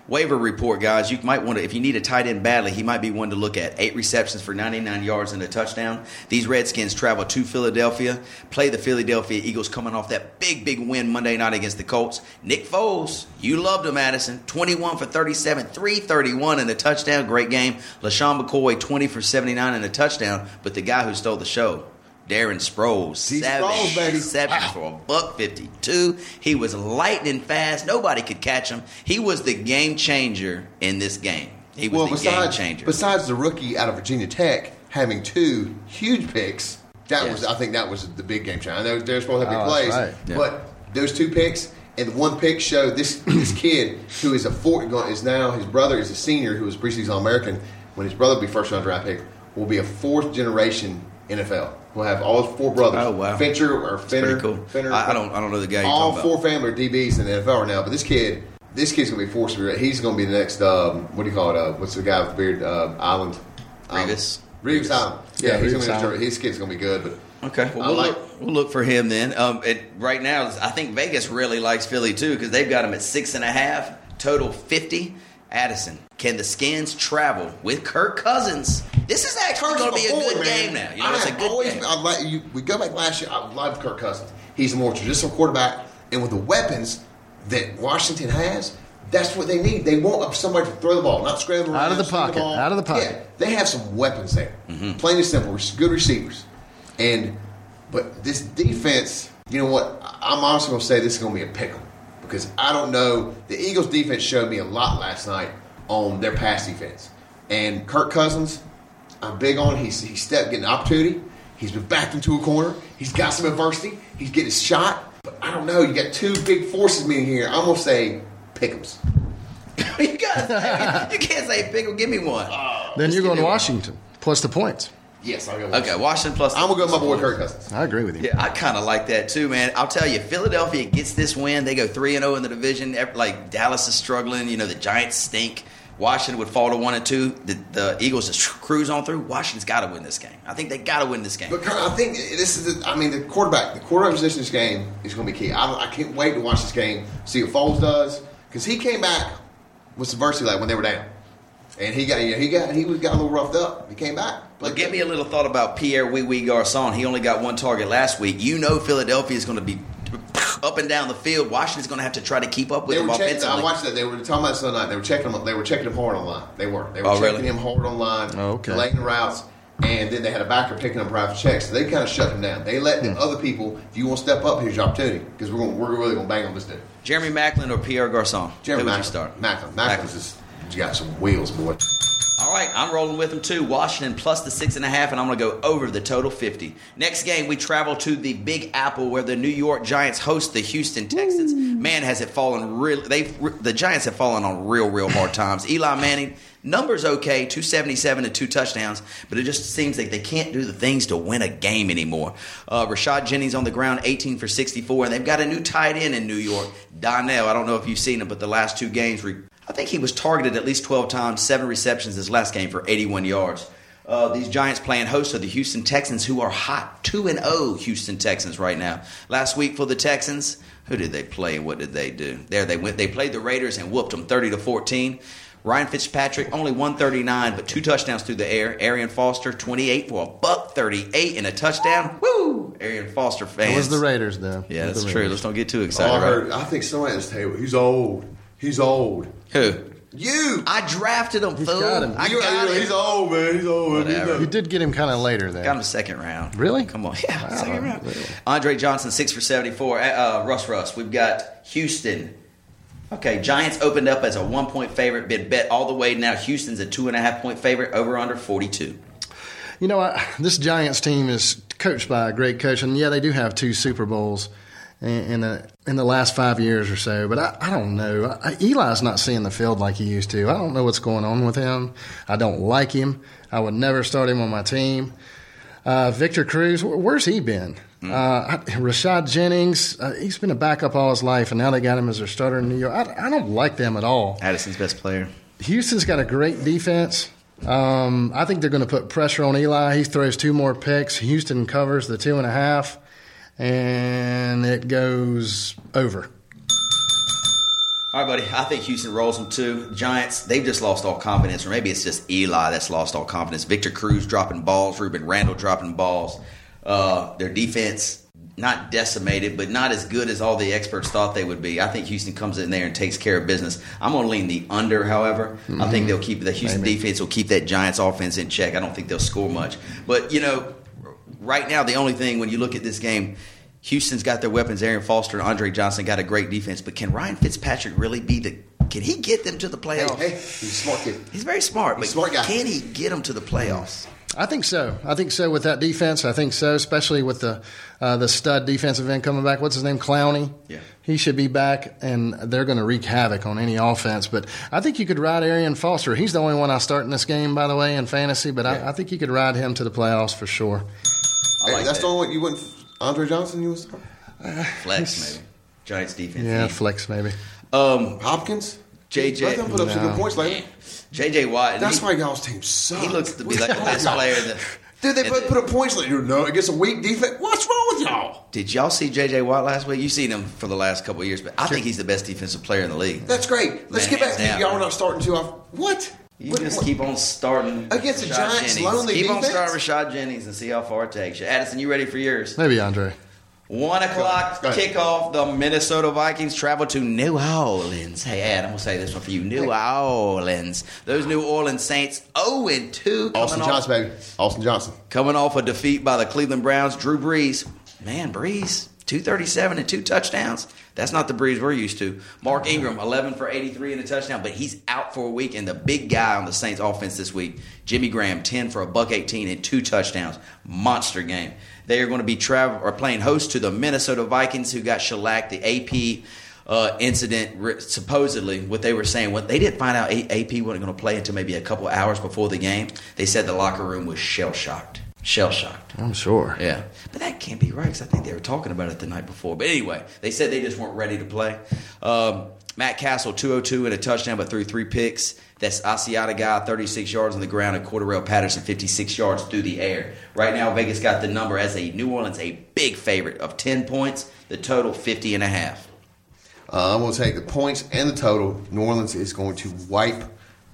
waiver report, guys. You might want to, if you need a tight end badly, he might be one to look at. Eight receptions for 99 yards and a touchdown. These Redskins travel to Philadelphia, play the Philadelphia Eagles coming off that big, big win Monday night against the Colts. Nick Foles, you loved him, Addison. 21 for 37, 331 and a touchdown. Great game. LeSean McCoy, 20 for 79 and a touchdown. But the guy who stole the show, Darren Sproles, D. seven Sproles, baby. *laughs* receptions for a buck 52. He was lightning fast. Nobody could catch him. He was the game changer in this game. He was well, the besides, game changer. besides the rookie out of Virginia Tech having two huge picks, that Yes. was I think that was the big game changer. I know they're supposed to have big Oh, plays, right. Yeah. but those two picks and the one pick showed this *clears throat* this kid who is a four is now his brother is a senior who was preseason All American. When his brother will be first round draft pick, will be a fourth generation NFL. We'll have all his four brothers. Oh, wow. Fincher or Finner. pretty cool. Finner, I- I don't- I don't know the guy All four family are DBs in the NFL right now, but this kid. This kid's gonna be forced to be. He's gonna be the next. Um, what do you call it? Uh, what's the guy with the beard? Uh, Island. Revis? Reeves Island. Yeah, Yeah, he's Reeves gonna be. His kid's gonna be good, but Okay, well, we'll, like- look, we'll look for him then. Um, it, right now, I think Vegas really likes Philly too because they've got him at six and a half, total 50. Addison, can the Skins travel with Kirk Cousins? This is actually going to be a good man, game now. You know, I it's a have good always, game. I like you. We go back last year. I loved Kirk Cousins. He's a more traditional quarterback, and with the weapons that Washington has, that's what they need. They want somebody to throw the ball, not scramble Out of the pocket, ball. out of the pocket. Yeah, they have some weapons there. Mm-hmm. Plain and simple, good receivers, and but this defense. You know what? I'm also going to say this is going to be a pickle because I don't know. The Eagles' defense showed me a lot last night on their pass defense, and Kirk Cousins. I'm big on. He's he stepped getting an opportunity. He's been backed into a corner. He's got some adversity. He's getting his shot. But I don't know. You got two big forces meeting here. I'm gonna say Pickums. *laughs* you, got you can't say pickle. Give me one. Oh. then you're going give me one. Washington plus the points. Yes, I'll go. Okay, Washington plus. I'm gonna go with my boy Kirk Cousins. I agree with you. Yeah, I kind of like that too, man. I'll tell you, Philadelphia gets this win. They go three and zero in the division. Like Dallas is struggling. You know, the Giants stink. Washington would fall to one and two. The, the Eagles just cruise on through. Washington's got to win this game. I think they got to win this game. But I think this is. The, I mean, the quarterback, the quarterback position in this game is going to be key. I, I can't wait to watch this game, see what Foles does, because he came back with adversity like when they were down, and he got you know, he got he was got a little roughed up. He came back. But give me a little thought about Pierre Wee Wee Garcon. He only got one target last week. You know Philadelphia is going to be up and down the field. Washington's going to have to try to keep up with They them were checking. I watched that. They were talking about Sunday night. They were checking him. They were checking him hard on line. They were. They were Oh, checking really? him hard on line. Oh, okay. Delaying routes, and then they had a backer picking up private checks. So they kind of shut him down. They let Hmm. the other people. If you want to step up, here's your opportunity because we're going. We're really going to bang on this dude. Jeremy Maclin or Pierre Garcon? Jeremy Maclin. start? Maclin. Maclin's just got some wheels, boy. All right, I'm rolling with them too. Washington plus the six and a half, and I'm going to go over the total 50. Next game, we travel to the Big Apple where the New York Giants host the Houston Texans. Man, has it fallen real. They've, the Giants have fallen on real, real hard *laughs* times. Eli Manning numbers okay, 277 and two touchdowns, but it just seems like they can't do the things to win a game anymore. Uh, Rashad Jennings on the ground, 18 for 64, and they've got a new tight end in New York, Donnell. I don't know if you've seen him, but the last two games. Re- I think he was targeted at least 12 times, seven receptions his last game for 81 yards. Uh, these Giants playing host to the Houston Texans, who are hot 2 and 0 Houston Texans right now. Last week for the Texans, who did they play and what did they do? There they went. They played the Raiders and whooped them 30 to 14. Ryan Fitzpatrick only 139, but two touchdowns through the air. Arian Foster 28 for a buck 38 and a touchdown. Woo! Arian Foster fans. It was the Raiders, though. Yeah, that's true. Let's don't get too Oh, excited. I right? I think somebody at this table. He's old. He's old. Who? You. I drafted him, fool. got him. I You- got him. He's old, man. He's old. man. He's Whatever. old. You did get him kind of later there. Got him second round. Really? Come on. *laughs* Yeah, Wow, second round. really? Andre Johnson, six for 74. Uh, uh, Russ Russ. We've got Houston. Okay, Giants opened up as a one point favorite, been bet all the way. Now Houston's a two and a half point favorite, over under 42. You know, I, *sighs* this Giants team is coached by a great coach, and yeah, they do have two Super Bowls And, in the in the last five years or so. But I, I don't know. I, Eli's not seeing the field like he used to. I don't know what's going on with him. I don't like him. I would never start him on my team. Uh, Victor Cruz, where's he been? Uh, Rashad Jennings, uh, he's been a backup all his life, and now they got him as their starter in New York. I, I don't like them at all. Addison's best player. Houston's got a great defense. Um, I think they're going to put pressure on Eli. He throws two more picks. Houston covers the two and a half, and it goes over. All right, buddy. I think Houston rolls them too. Giants, they've just lost all confidence, or maybe it's just Eli that's lost all confidence. Victor Cruz dropping balls, Rueben Randle dropping balls. Uh, their defense not decimated, but not as good as all the experts thought they would be. I think Houston comes in there and takes care of business. I'm going to lean the under, however. I think they'll keep the Houston Maybe. defense will keep that Giants offense in check. I don't think they'll score much, but you know, right now the only thing when you look at this game. Houston's got their weapons. Arian Foster and Andre Johnson got a great defense, but can Ryan Fitzpatrick really be the? Can he get them to the playoffs? hey, he's a smart kid. He's very smart, but He's a smart guy. can he get them to the playoffs? I think so. I think so with that defense. I think so, especially with the uh, the stud defensive end coming back. What's his name? Clowney. Yeah. He should be back, and they're going to wreak havoc on any offense. But I think you could ride Arian Foster. He's the only one I start in this game, by the way, in fantasy. But I, I think you could ride him to the playoffs for sure. I like that's that. the only one you went. Andre Johnson, you was flex maybe. Giants defense. Yeah, Yeah. flex maybe. Um, Hopkins. JJ. Both of them put up some No. good points lately. J.J. Watt. That's he, why y'all's team sucks. he looks to be like the best player. That, Dude, they put, put up points lately. No, against a weak defense. What's wrong with y'all? Did y'all see J.J. Watt last week? You've seen him for the last couple of years, but I think he's the best defensive player in the league. That's great. Let's Man, get back to hands down. y'all. are Not starting too off. What? You What- just what- keep on starting Against the Rashad Giants' Jennings. lonely Keep on defense? starting Rashad Jennings and see how far it takes you. Addison, you ready for yours? Maybe Andre. One o'clock Go ahead. kickoff. The Minnesota Vikings travel to New Orleans. Hey, Ed, I'm gonna say this one for you. New Orleans. Those New Orleans Saints 0 and 2 Austin off, Johnson, baby. Austin Johnson. coming off a defeat by the Cleveland Browns. Drew Brees, man, Brees, 237 and two touchdowns. That's not the Brees we're used to. Mark Ingram, 11 for 83 and a touchdown, but he's out for a week. And the big guy on the Saints offense this week, Jimmy Graham, 10 for a buck 18 and two touchdowns. Monster game. They are going to be travel or playing host to the Minnesota Vikings, who got shellacked. The AP uh, incident, supposedly, what they were saying, what they didn't find out AP wasn't going to play until maybe a couple hours before the game. They said the locker room was shell shocked. Shell shocked. I'm sure. Yeah, but that can't be right because I think they were talking about it the night before. But anyway, they said they just weren't ready to play. Um, Matt Cassel, 202 and a touchdown, but threw three picks. That's Asiata guy, 36 yards on the ground, and Cordarrelle Patterson, 56 yards through the air. Right now, Vegas got the number as a New Orleans a big favorite of 10 points. The total 50 and a half. Uh, I'm going to take the points and the total. New Orleans is going to wipe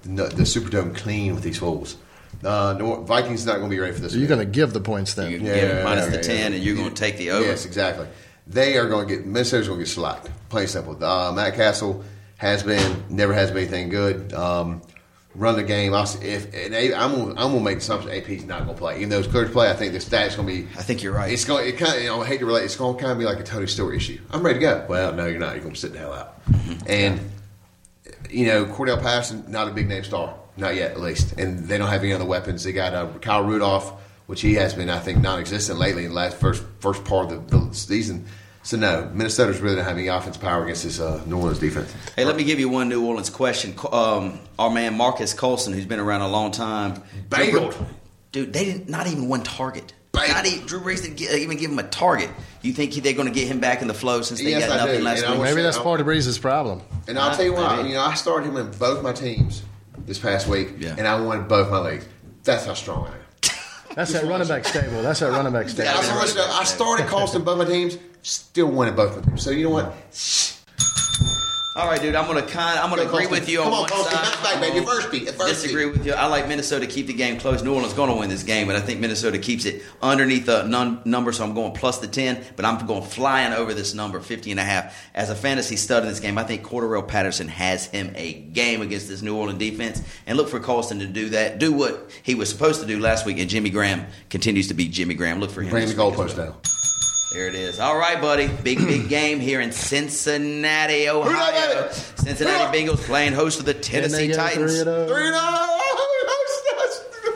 the, the Superdome clean with these fools. Uh, New, Vikings not going to be ready for this. So you're going to give the points then. You Yeah, give it minus yeah, the yeah. 10, and you're going to take the over. Yes, exactly. they are going to get Minnesota's going to get slacked. Plain simple. Uh, Matt Cassel has been never has been anything good. Um, run the game. I'll, if and A- I'm gonna, I'm gonna make the assumption AP's not going to play. Even though it's clear to play, I think the stats going to be. I think you're right. It's going. It kind of. You know, I hate to relate. It's going to kind of be like a Tony Stewart issue. I'm ready to go. Well, no, you're not. You're going to sit the hell out. And you know, Cordarrelle Patterson, not a big name star, not yet at least, and they don't have any other weapons. They got uh, Kyle Rudolph, which he has been, I think, non-existent lately in the last first first part of the, the season. So no, Minnesota's really not having any offense power against this uh, New Orleans defense. Hey, let me give you one New Orleans question. Um, our man Marques Colston, who's been around a long time, Bageled. Dude, they didn't not even one target. Bageled. Not even, Drew Brees didn't get, even give him a target. You think they're going to get him back in the flow since they Yes, got I nothing do. last And week? Maybe that's part of Brees's problem. And I'll tell you why. You know, I started him in both my teams this past week, Yeah. and I won both my leagues. That's how strong I am. That's that running back stable. That's that running back I, stable. started, I started Colston both my teams, still winning both of them. So you know what? All right, dude. I'm going to kind. I'm to Go, agree with you on on, one side. Bounce back, baby. First beat. First Disagree beat. with you. I like Minnesota to keep the game close. New Orleans going to win this game, but I think Minnesota keeps it underneath the nun- number, so I'm going plus the 10, but I'm going flying over this number, 50 and a half. As a fantasy stud in this game, I think Cordarrelle Patterson has him a game against this New Orleans defense, and look for Colston to do that, do what he was supposed to do last week, and Jimmy Graham continues to be Jimmy Graham. Look for him. Bring the goalpost well. down. There it is. All right, buddy. Big, big *clears throat* game here in Cincinnati, Ohio. Cincinnati Bengals playing host to the Tennessee a oh, Titans. three and oh.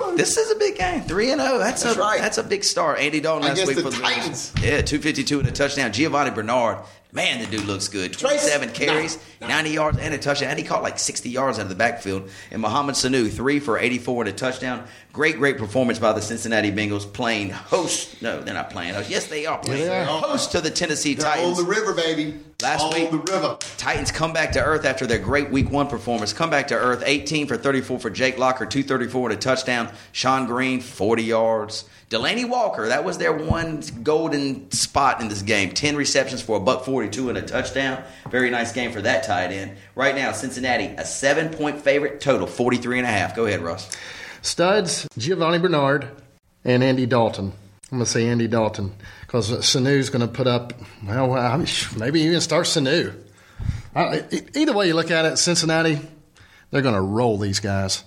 Oh. This is a big game. Three and zero. That's, That's a right. that's a big start. Andy Dalton last Against week for the Titans. Yeah, two fifty two and a touchdown. Giovani Bernard. Man, the dude looks good. Twenty seven Trace- carries, no, no. ninety yards, and a touchdown. And he caught like sixty yards out of the backfield. And Mohamed Sanu three for eighty four and a touchdown. Great, great performance by the Cincinnati Bengals playing host. No, they're not playing host. Yes, they are playing they are. host to the Tennessee They're on Titans. the river, baby. Last on week- the river. Titans come back to earth after their great week one performance. Come back to earth 18 for 34 for Jake Locker, 234 and a touchdown. Shonn Greene, 40 yards. Delanie Walker, that was their one golden spot in this game. 10 receptions for a buck 42 and a touchdown. Very nice game for that tight end. Right now, Cincinnati, a seven point favorite, total 43 and a half. Go ahead, Russ. Studs, Giovani Bernard, and Andy Dalton. I'm going to say Andy Dalton because Sanu's going to put up, well, I mean, maybe even start Sanu. Either way you look at it, Cincinnati, they're going to roll these guys.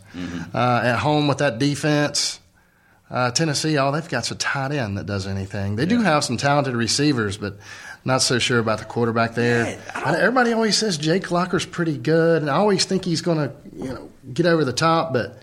Uh, at home with that defense, uh, Tennessee, all they've got's a tight end that does anything. They do have some talented receivers, but not so sure about the quarterback there. Yeah, Everybody always says Jake Locker's pretty good, and I always think he's going to, you know, get over the top, but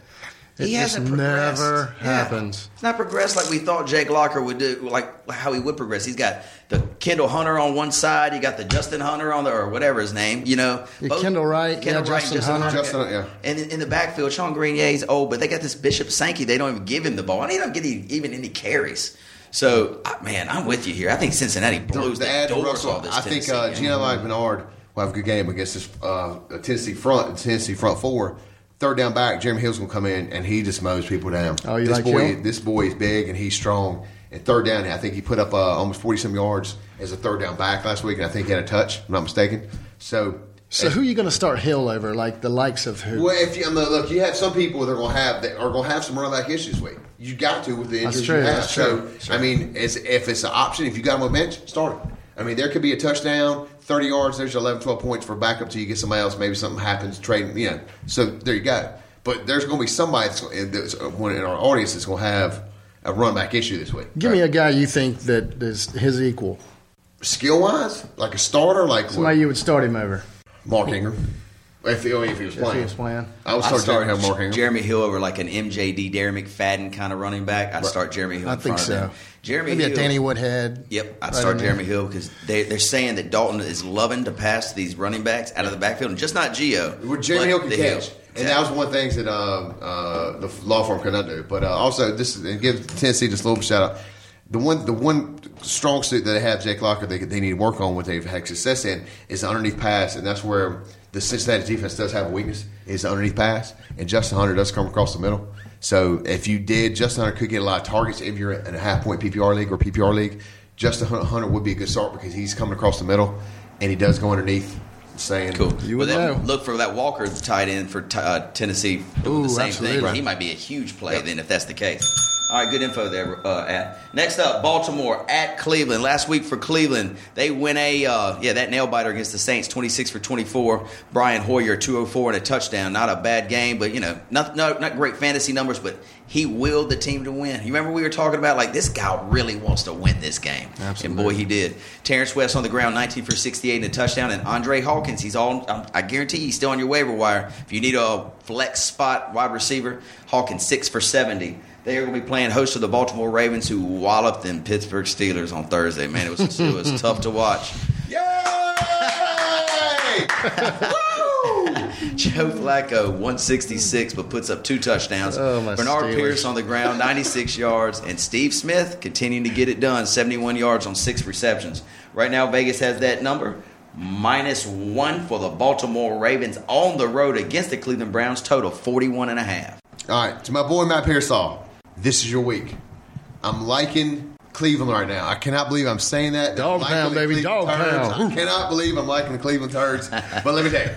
it He just hasn't progressed. never Yeah. happens. It's not progressed like we thought Jake Locker would do, like how he would progress. He's got the Kendall Hunter on one side, you got the Justin Hunter on the, or whatever his name, you know. Yeah, Kendall Wright, yeah, Kendall Wright, Justin Hunter. Justin, yeah. And in, in the backfield, Shonn Greene, yeah, he's old, but they got this Bishop Sankey. They don't even give him the ball, and he don't get any, even any carries. So, uh, man, I'm with you here. I think Cincinnati blows to the doors Russell, off this I think Tennessee uh, game. Giovani Bernard will have a good game against this uh, Tennessee front. Tennessee front four. Third down back, Jeremy Hill's gonna come in and he just mows people down. Oh, you this like boy, Hill? this boy is big and he's strong. And third down, I think he put up uh, almost forty some yards as a third down back last week, and I think he had a touch. If I'm not mistaken. So, So who are you going to start Hill over? Like the likes of who? well, if you I mean, look, you have some people that are going to have that are going to have some running back issues this week. You got to with the injuries you have. that's so, true. I mean, it's, if it's an option, if you got him on bench, start him. I mean, there could be a touchdown, 30 yards, there's your 11, 12 points for backup till you get somebody else. Maybe something happens, trade, you know. So there you go. But there's going to be somebody that's, that's uh, one in our audience that's going to have a run back issue this week. Give me a guy you think that is his equal. skill wise, like a starter, like Somebody what? you would start him over Mark Ingram. If he, if he was if playing. he was playing. I would I'd start, Jeremy Hill, Mark Ingram. Jeremy Hill over like an MJD, Darren McFadden kind of running back. I'd start Jeremy Hill. I in think front of so. him. Jeremy Maybe Hill, a Danny Woodhead. Yep, I'd right start in there. Jeremy Hill because they, they're saying that Dalton is loving to pass these running backs out of the backfield, and just not Gio. Well, Jeremy Hill can the catch, and that was one of the things that uh, uh, the law firm could not do. But uh, also, this and give Tennessee just a little shout out. The one, the one strong suit that they have, Jake Locker, they, they need to work on what they've had success in is the underneath pass, and that's where the Cincinnati defense does have a weakness is the underneath pass, and Justin Hunter does come across the middle. So if you did, Justin Hunter could get a lot of targets if you're in a half point PPR league or PPR league. Justin Hunter would be a good start because he's coming across the middle, and he does go underneath. Saying Cool. You would then know. Look for that Walker tight end for t- uh, Tennessee doing Ooh, the same absolutely. thing. He might be a huge play then if that's the case. All right, good info there. Uh, at next up, Baltimore at Cleveland. Last week for Cleveland, they win a uh, yeah that nail biter against the Saints, twenty six for twenty four. Brian Hoyer, two hundred four and a touchdown. Not a bad game, but you know, not not, not great fantasy numbers, but he willed the team to win. You remember we were talking about like this guy really wants to win this game, Absolutely. and boy he did. Terrance West on the ground, nineteen for sixty eight and a touchdown, and Andre Hawkins, he's all um, I guarantee he's still on your waiver wire. If you need a flex spot wide receiver, Hawkins six for seventy. They are going to be playing host to the Baltimore Ravens, who walloped them Pittsburgh Steelers on Thursday. Man, it was it was *laughs* tough to watch. Yay! *laughs* Woo! Joe Flacco, 166, but puts up two touchdowns. Oh, Bernard Steelers. Pierce on the ground, 96 *laughs* yards. And Steve Smith continuing to get it done, 71 yards on six receptions. Right now, Vegas has that number. Minus one for the Baltimore Ravens on the road against the Cleveland Browns, total 41 and a half. All right, to my boy Matt Pearsall, this is your week. I'm liking Cleveland right now. I cannot believe I'm saying that. Dog Liking pound, baby, Cleveland dog Turds. pound. I cannot believe I'm liking the Cleveland Turds. but let me tell you,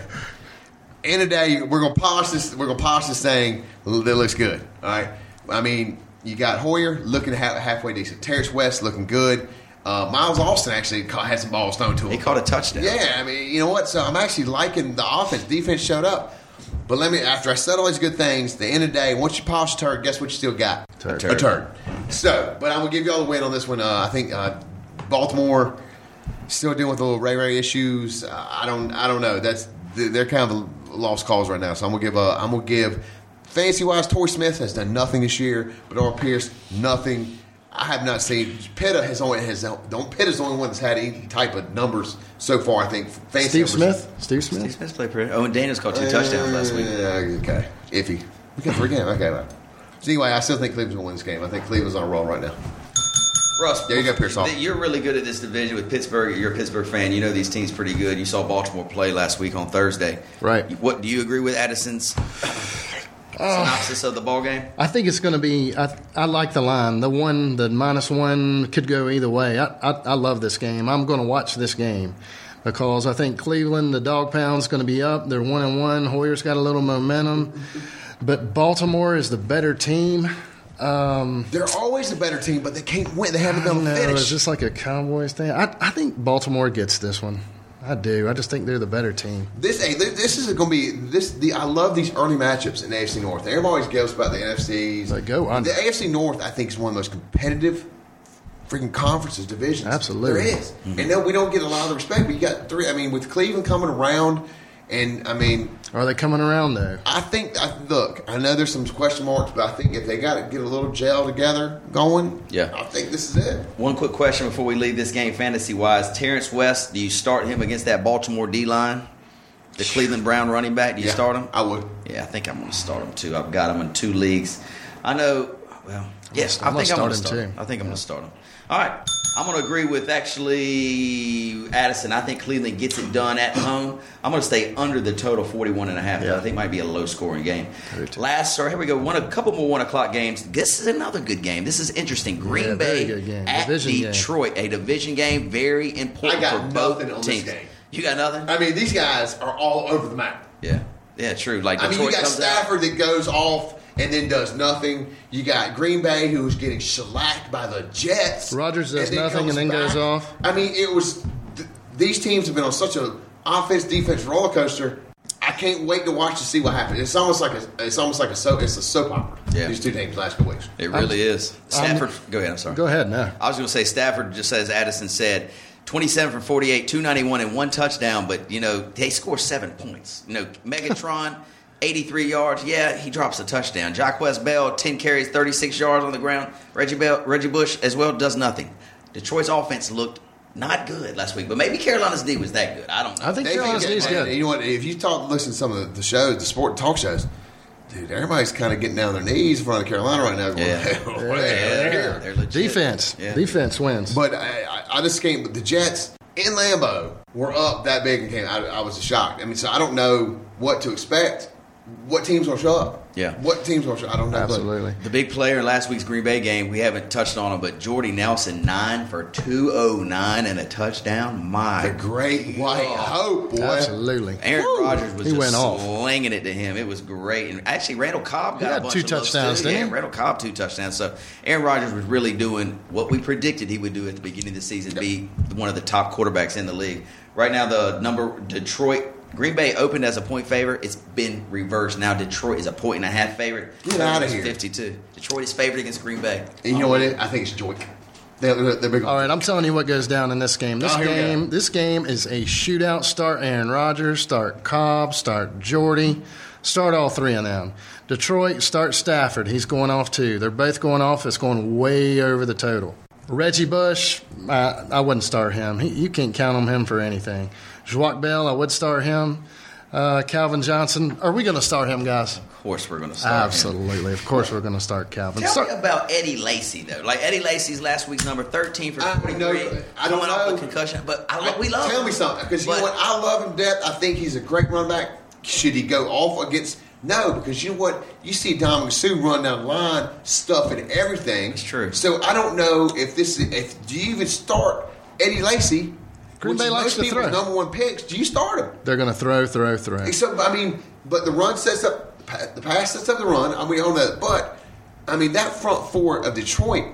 end of the day, we're gonna polish this. We're gonna polish this thing that looks good. All right. I mean, you got Hoyer looking half, halfway decent. Terrance West looking good. Uh, Miles Austin actually caught, had some balls thrown to him. He caught a touchdown. Yeah, I mean, you know what? So I'm actually liking the offense. Defense showed up. But let me, after I said all these good things, the end of the day, once you polish a turd, guess what you still got? Turd. A turd. So, but I'm going to give you all the win on this one. Uh, I think uh, Baltimore still dealing with a little Ray Ray issues. Uh, I don't, I don't know. That's they're kind of a lost cause right now. So I'm gonna give a, I'm gonna give fancy wise. Torrey Smith has done nothing this year, but Earl Pierce nothing. I have not seen Pitta has only has don't Pitta's the only one that's had any type of numbers so far. I think fancy Steve numbers. Smith. Steve Smith. Steve Smith. Smith played pretty. Oh, and Daniels caught two touchdowns last week. Uh, okay, iffy. We got three games. Okay, well. So anyway, I still think Cleveland's gonna win this game. I think Cleveland's on a roll right now. Russ, There you go, Pearsall. You're really good at this division with Pittsburgh. You're a Pittsburgh fan. You know these teams pretty good. You saw Baltimore play last week on Thursday. Right. What do you agree with Addison's synopsis of the ball game? I think it's going to be. I, I like the line. The one, the minus one could go either way. I, I, I love this game. I'm going to watch this game because I think Cleveland, the dog pound's going to be up. They're one and one. Hoyer's got a little momentum, but Baltimore is the better team. Um, They're always the better team, but they can't win. They haven't I been don't able to finish. It's just like a Cowboys thing. I, I think Baltimore gets this one. I do. I just think they're the better team. This hey, this is going to be this. The I love these early matchups in the AFC North. Everybody always goes about the NFCs. Like, go on. The AFC North, I think, is one of the most competitive freaking conferences divisions. Absolutely. there is. Mm-hmm. And no, we don't get a lot of the respect. But you got three. I mean, with Cleveland coming around, and I mean, Are they coming around though? I think. I, look, I know there's some question marks, but I think if they got to get a little gel together going, Yeah. I think this is it. One quick question before we leave this game, fantasy wise. Terrance West, do you start him against that Baltimore D line? The Cleveland Brown running back, do you Yeah, start him? I would. Yeah, I think I'm going to start him too. I've got him in two leagues. I know. Well, yes, I I'm gonna think I'm going to start start him him. too. I think I'm going to start him. All right, I'm going to agree with actually Addison. I think Cleveland gets it done at home. I'm going to stay under the total 41 and a half. Yeah. I think it might be a low scoring game. I do too. Last, sorry, here we go. One, a couple more one o'clock games. This is another good game. This is interesting. Green Yeah, Bay at Division game. Detroit, a division game, very important I got for both nothing on this teams. game. You got nothing? I mean, these guys are all over the map. yeah, yeah, true. Like I Detroit mean, you got comes out. Stafford that goes off and then does nothing. You got Green Bay who's getting shellacked by the Jets. Rodgers does and nothing and then goes off. I mean, it was th- these teams have been on such a offense defense roller coaster. I can't wait to watch to see what happens. It's almost like a, it's almost like a soap. It's a soap opera. Yeah. These two teams last couple weeks. It really is. Stafford, go ahead. I'm sorry. Go ahead now. I was going to say Stafford, just as Addison said, 27 for 48, 291, and one touchdown. But you know they score seven points. You know Megatron, *laughs* 83 yards. Yeah, he drops a touchdown. Joique Bell, 10 carries, 36 yards on the ground. Reggie Bell, Reggie Bush as well does nothing. Detroit's offense looked not good last week, but maybe Carolina's D was that good. I don't know. I think They Carolina's think- D's and good. You know what? If you talk, listen to some of the, the shows, the sport talk shows, dude, everybody's kind of getting down on their knees in front of Carolina right now. Going, Yeah. *laughs* "Hell, Yeah, what the hell yeah, they're legit. Defense. Yeah. Defense wins. But I, I, I just came. But the Jets in Lambeau were up that big and came. I, I was shocked. I mean, so I don't know what to expect. What teams will show up. Yeah. What teams will show? I don't know. but- Absolutely. The big player in last week's Green Bay game, we haven't touched on him, but Jordy Nelson, 9 for 209 and a touchdown. My The great white hope, boy. Absolutely. Aaron Rodgers was He just went off. slinging it to him. It was great. And actually, Randall Cobb got had a bunch two of touchdowns, too. yeah. Randall Cobb two touchdowns. So Aaron Rodgers was really doing what we predicted he would do at the beginning of the season, be one of the top quarterbacks in the league. Right now, the number Detroit. Green Bay opened as a point favorite. It's been reversed. Now Detroit is a point and a half favorite. Get outta It's here. 52. Detroit is favored against Green Bay. And you know what? It, I think it's Joik. They're, they're, they're big. All right, I'm telling you what goes down in this game. This Oh, here we go. game, this game is a shootout. Start Aaron Rodgers, start Cobb, start Jordy, start all three of them. Detroit, start Stafford. He's going off too. They're both going off. It's going way over the total. Reggie Bush, I, I wouldn't start him. He, you can't count on him for anything. Joique Bell, I would start him. Uh, Calvin Johnson, are we going to start him, guys? Of course, we're going to start. him. Absolutely. Of course, we're going to start Calvin. Tell Start- me about Eddie Lacy though. Like Eddie Lacy's last week's number thirteen for I forty know- I don't coming off know. a concussion, but I lo- we love. Tell him. me something, because you know what? I love him to death. I think he's a great run back. Should he go off against? No, because you know what? You see Dominic Sue run down the line, stuffing everything. It's true. So I don't know if this. is If do you even start Eddie Lacy? Green which Bay is likes most to throw. number one picks. Do you start them? They're going to throw, throw, throw. Except, I mean, but the run sets up the pass sets up the run. I mean, on that, but I mean that front four of Detroit.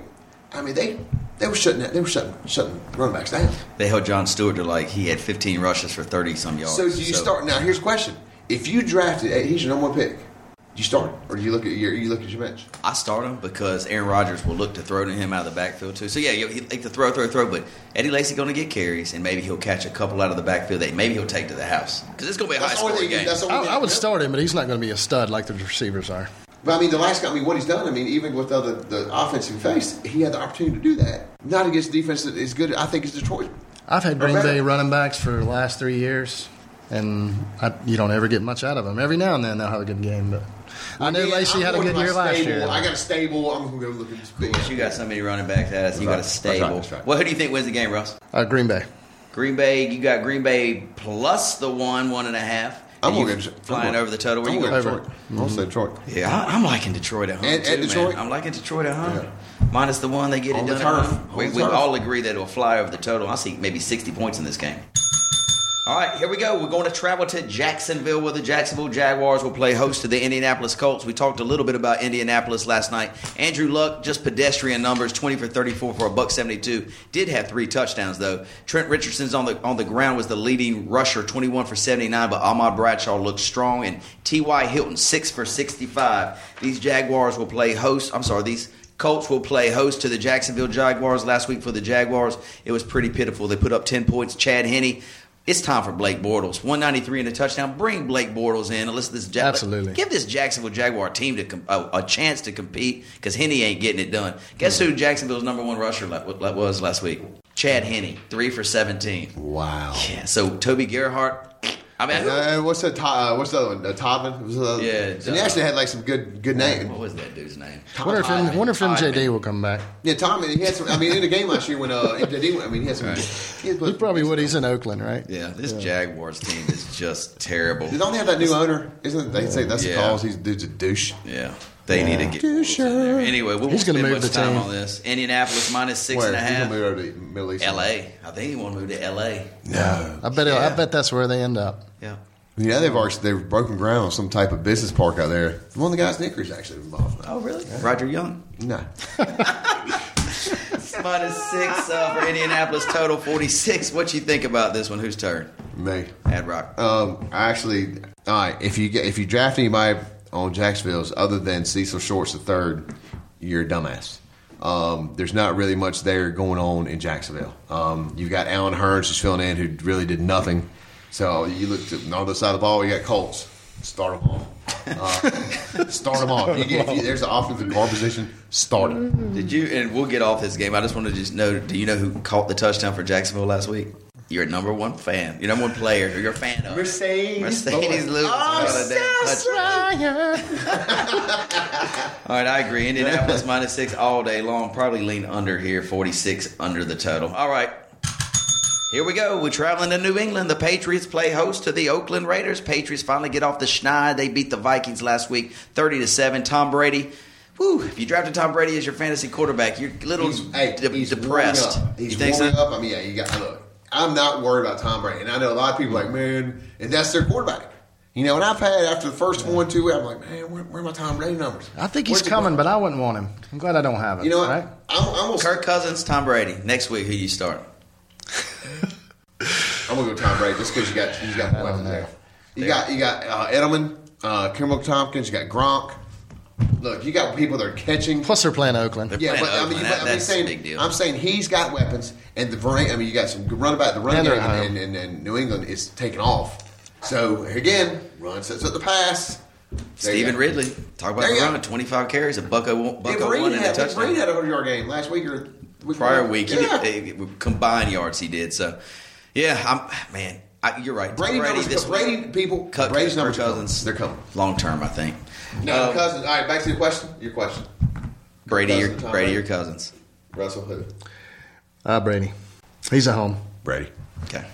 I mean, they they were shutting that. They were shutting shutting run backs down. They held John Stewart to like he had 15 rushes for 30 some yards. So do you start now? Here's a question: If you drafted, he's your number one pick. Do you start him, or do you look at your you look at your bench? I start him because Aaron Rodgers will look to throw to him out of the backfield too. So yeah, he like to throw, throw, throw. But Eddie Lacy going to get carries, and maybe he'll catch a couple out of the backfield that maybe he'll take to the house because it's going to be a high That's the scoring game. That's I. I would start him, but he's not going to be a stud like the receivers are. But I mean, the last guy. I mean, what he's done. I mean, even with other the offense he faced, he had the opportunity to do that. Not against defense that is good. I think it's Detroit. I've had Green. Bay running backs for the last three years, and I, you don't ever get much out of them. Every now and then they'll have a good game, but I know Yeah, Lacy had a good to my year last stable. year. I got a stable. I'm going to go look at this. But you got so many running backs as you got a right. That's right. stable. That's right. Well, who do you think wins the game, Russ? uh, Green Bay. Green Bay. You got Green Bay plus the one, one and a half. I'm going to get flying over the total. Where I'm you going going? to Detroit. I'll say Detroit. Yeah, I, I'm liking Detroit at home And- too, and Detroit? man. I'm liking Detroit at home. Minus the one they get On it the done. at turf. home. On We, the we turf. all agree that it'll fly over the total. I see maybe 60 points in this game. All right, here we go. We're going to travel to Jacksonville where the Jacksonville Jaguars will play host to the Indianapolis Colts. We talked a little bit about Indianapolis last night. Andrew Luck, just pedestrian numbers, 20 for 34 for a buck 72. Did have three touchdowns though. Trent Richardson's on the on the ground was the leading rusher, 21 for 79, but Ahmad Bradshaw looked strong and T.Y. Hilton 6 for 65. These Jaguars will play host. I'm sorry, these Colts will play host to the Jacksonville Jaguars last week for the Jaguars. It was pretty pitiful. They put up 10 points. Chad Henne. It's time for Blake Bortles. 193 in a touchdown. Bring Blake Bortles in. And listen, this Ja- Absolutely. Give this Jacksonville Jaguar team to com- a, a chance to compete because Henne ain't getting it done. Guess who Jacksonville's number one rusher la- la- was last week? Chad Henne, three for 17. Wow. Yeah. So Toby Gerhart. I mean, who- Uh, what's the To- uh, what's the other one? Uh, Tobin. Was the other- Yeah, And he actually had like some good good name. what was that dude's name? Wonder if, M- wonder if MJD will come back. Yeah, Tommy. He had some. I mean, in the game last year when uh, MJD went, I mean, he had some. He, had He probably would. He's in Oakland, right? Yeah, this Jaguars team is just terrible. They don't have that new owner, isn't it? They say that's Yeah. the cause. He's dude's a douche. Yeah, they need to get. Douche. in there. Anyway, we won't He's gonna spend move much the time team. on this. Indianapolis minus six Where and a he's half. gonna move over to Middle East. L.A. I think he want to move to L.A. No. I bet. Yeah. I bet that's where they end up. Yeah. Yeah, they've already they've broken ground on some type of business park out there. One of the guys, Nickery's actually involved. Oh, really? Roger Young. No. *laughs* minus six uh, for Indianapolis. Total forty six. What you think about this one? Whose turn? Me. Ad Rock. Um, actually, all right. If you get if you draft anybody on Jacksonville's other than Cecil Shorts the third, you're a dumbass. Um, there's not really much there going on in Jacksonville. Um, you've got Allen Hurns who's filling in, who really did nothing. So you look to, on the other side of the ball, you got Colts. Start them off. Uh, *laughs* start them off. You get, if you, there's an offensive guard position. Start them. Did you? And we'll get off this game. I just want to just know. Do you know who caught the touchdown for Jacksonville last week? You're a number one fan. You're number one player. Who you're a fan of. Marcedes. Marcedes Lewis. got a damn. *laughs* All right, I agree. Indianapolis minus six all day long. Probably lean under here. 46 under the total. All right. Here we go. We're traveling to New England. The Patriots play host to the Oakland Raiders. Patriots finally get off the schneid. They beat the Vikings last week, thirty to seven. Tom Brady. Whew, if you drafted Tom Brady as your fantasy quarterback, you're a little He's, hey, de- he's depressed. Warming up. He's you think warming so? up. I mean, yeah, you got look. I'm not worried about Tom Brady, and I know a lot of people are like, man, and that's their quarterback. You know, and I've had after the first one, two, I'm like, man, where, where are my Tom Brady numbers? I think he's Where's he coming, but I wouldn't want him. I'm glad I don't have him. You know what? Right? I'm, I'm gonna, Kirk Cousins, Tom Brady. Next week, who you start? *laughs* I'm gonna go Tom Brady just because you got you got don't weapons there. You got you got uh, Edelman, uh, Kimball Tompkins, you got Gronk. Look, you got people that are catching. Plus, they're playing Oakland. They're Yeah, playing but I mean, Oakland. but That- I'm that's saying, a big deal. I'm saying he's got weapons, and the Ver- I mean, you got some run about the run And game, and, and, and New England is taking off. So again, run sets up the pass. There Stevan. Ridley. Talk about There the run. 25 carries, a bucko, Yeah, bucko Reed one, and a had, touchdown. Reed had a hundred yard game last week or week prior before. week. Yeah. He did, eh, combined yards he did. So, yeah, I'm man. I, you're right. Tom Brady, numbers, this Brady week, people, Cut, Brady's Kirk numbers. Cousins. They're coming. long term. I think. No, Uh, Cousins. All right, back to your question. Your question. Brady, your Cousins, Tom Brady, Brady. your cousins. Russell who? Uh, Brady. He's at home. Brady. Okay.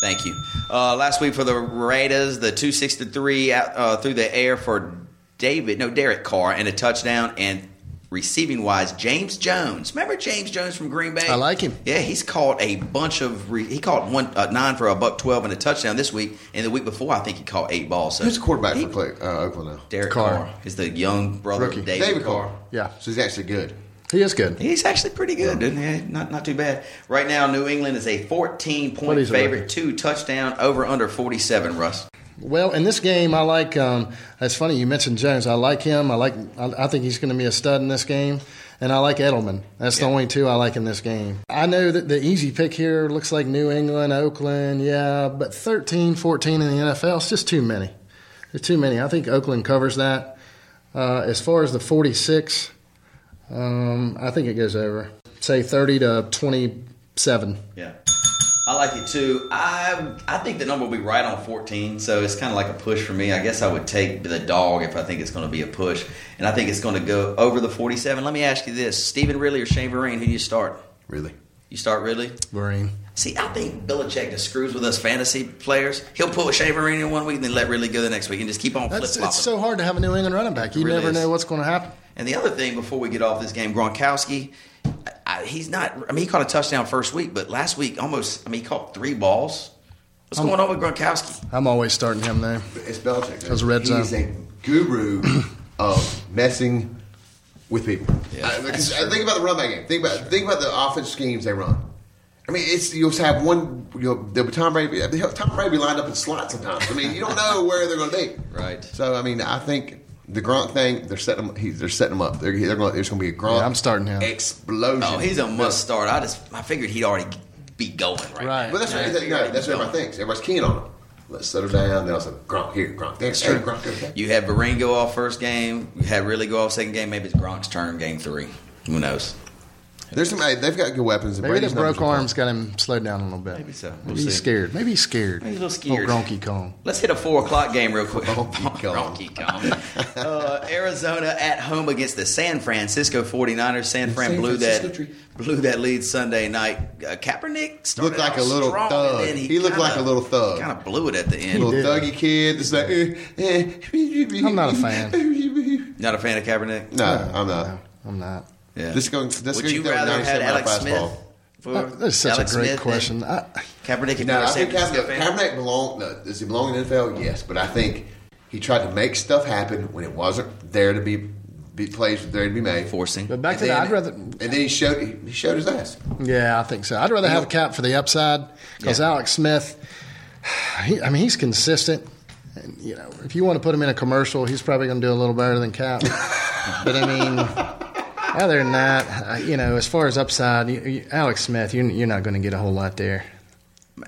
Thank you. Uh, last week for the Raiders, the 263 out, uh, through the air for David, no, Derek Carr, and a touchdown. And receiving wise, James Jones. Remember James Jones from Green Bay? I like him. Yeah, he's caught a bunch of. Re- he caught one uh, nine for a buck twelve and a touchdown this week. And the week before, I think he caught eight balls. So Who's the quarterback he- for Clay, uh, Oakland now? Derek Carr. Carr. is the young brother Rookie. of David, David Carr. Carr. Yeah. So he's actually good. He is good. He's actually pretty good, isn't he? Not not too bad. Right now, New England is a 14 point favorite, two touchdown over under 47. Russ. Well, in this game, I like. Um, it's funny you mentioned Jones. I like him. I like. I, I think he's going to be a stud in this game, and I like Edelman. That's the only two I like in this game. I know that the easy pick here looks like New England, Oakland, yeah, but 13, 14 in the NFL, it's just too many. There's too many. I think Oakland covers that. Uh, as far as the 46, um, I think it goes over. Say 30 to 27. Yeah. I like it too. I I think the number will be right on 14, so it's kind of like a push for me. I guess I would take the dog if I think it's going to be a push, and I think it's going to go over the 47. Let me ask you this: Stevan Ridley or Shane Vereen? Who do you start? Really? You start Ridley. Marine. See, I think Belichick just screws with us fantasy players. He'll put Shane Vereen in one week, and then let Ridley go the next week, and just keep on flip That's, flopping. it's so hard to have a New England running back. You really never is. know what's going to happen. And the other thing, before we get off this game, Gronkowski, I, he's not. I mean, he caught a touchdown first week, but last week almost. I mean, he caught three balls. What's going on with Gronkowski? I'm always starting him there. It's Belichick. Those red zone. He's zone. a guru *clears throat* of messing with people. Yeah, I, I uh, think about the run back game. Think about think about the offense schemes they run. I mean, it's you'll have one. You'll, there'll be Tom Brady. Tom Brady lined up in slots sometimes. I mean, you don't know where they're going to be. *laughs* Right. So I mean, I think the Gronk thing they're setting him. He, they're setting him up. They're, they're going. There's going to be a Gronk. Yeah, I'm starting him. Explosion. Oh, he's a must start. I just I figured he'd already be going right. Right. But that's Yeah, what, that, no, that's be what going. everybody thinks. Everybody's keen on him. Let's settle down. Then also Gronk here, Gronk there. That's Hey, true. Gronk, okay. You had Vereen go off first game. You had really go off second game. Maybe it's Gronk's turn game three. Who knows? There's some. hey, They've got good weapons. Maybe Brady's the broke numbers are arms got him slowed down a little bit. Maybe so. Maybe We'll he's see. scared. Maybe he's scared. Maybe he's a little scared. Oh, Gronky Kong. Let's hit a four o'clock game real quick. *laughs* Donkey Kong. Donkey Kong. uh, Arizona at home against the San Francisco 49ers. San Fran San blew Francisco that tree. blew that lead Sunday night. Uh, Kaepernick started Looked like out a little strong, thug. and then He looked like a little thug. Kind of blew it at the end. Little did. thuggy kid. It's like, eh, eh. I'm not a fan. *laughs* Not a fan of Kaepernick. No, I'm not. No, I'm not. Yeah. This going. This Would is you rather have had Alex fastball. Smith? Uh, That's such Alex a great Smith question. I, Kaepernick, if No, you were a I San think Kaepernick. Kaepernick belong. No, does he belong in the NFL? Yes, but I think he tried to make stuff happen when it wasn't there to be, be plays there to be made. forcing. but back And to that, I'd rather. And then he showed he, he showed his ass. Yeah, I think so. I'd rather have a cap for the upside because Yeah. Alex Smith. He, I mean, he's consistent. And, you know, if you want to put him in a commercial, he's probably going to do a little better than Cap. *laughs* but I mean, other than that, uh, you know, as far as upside, you, you, Alex Smith, you're, you're not going to get a whole lot there.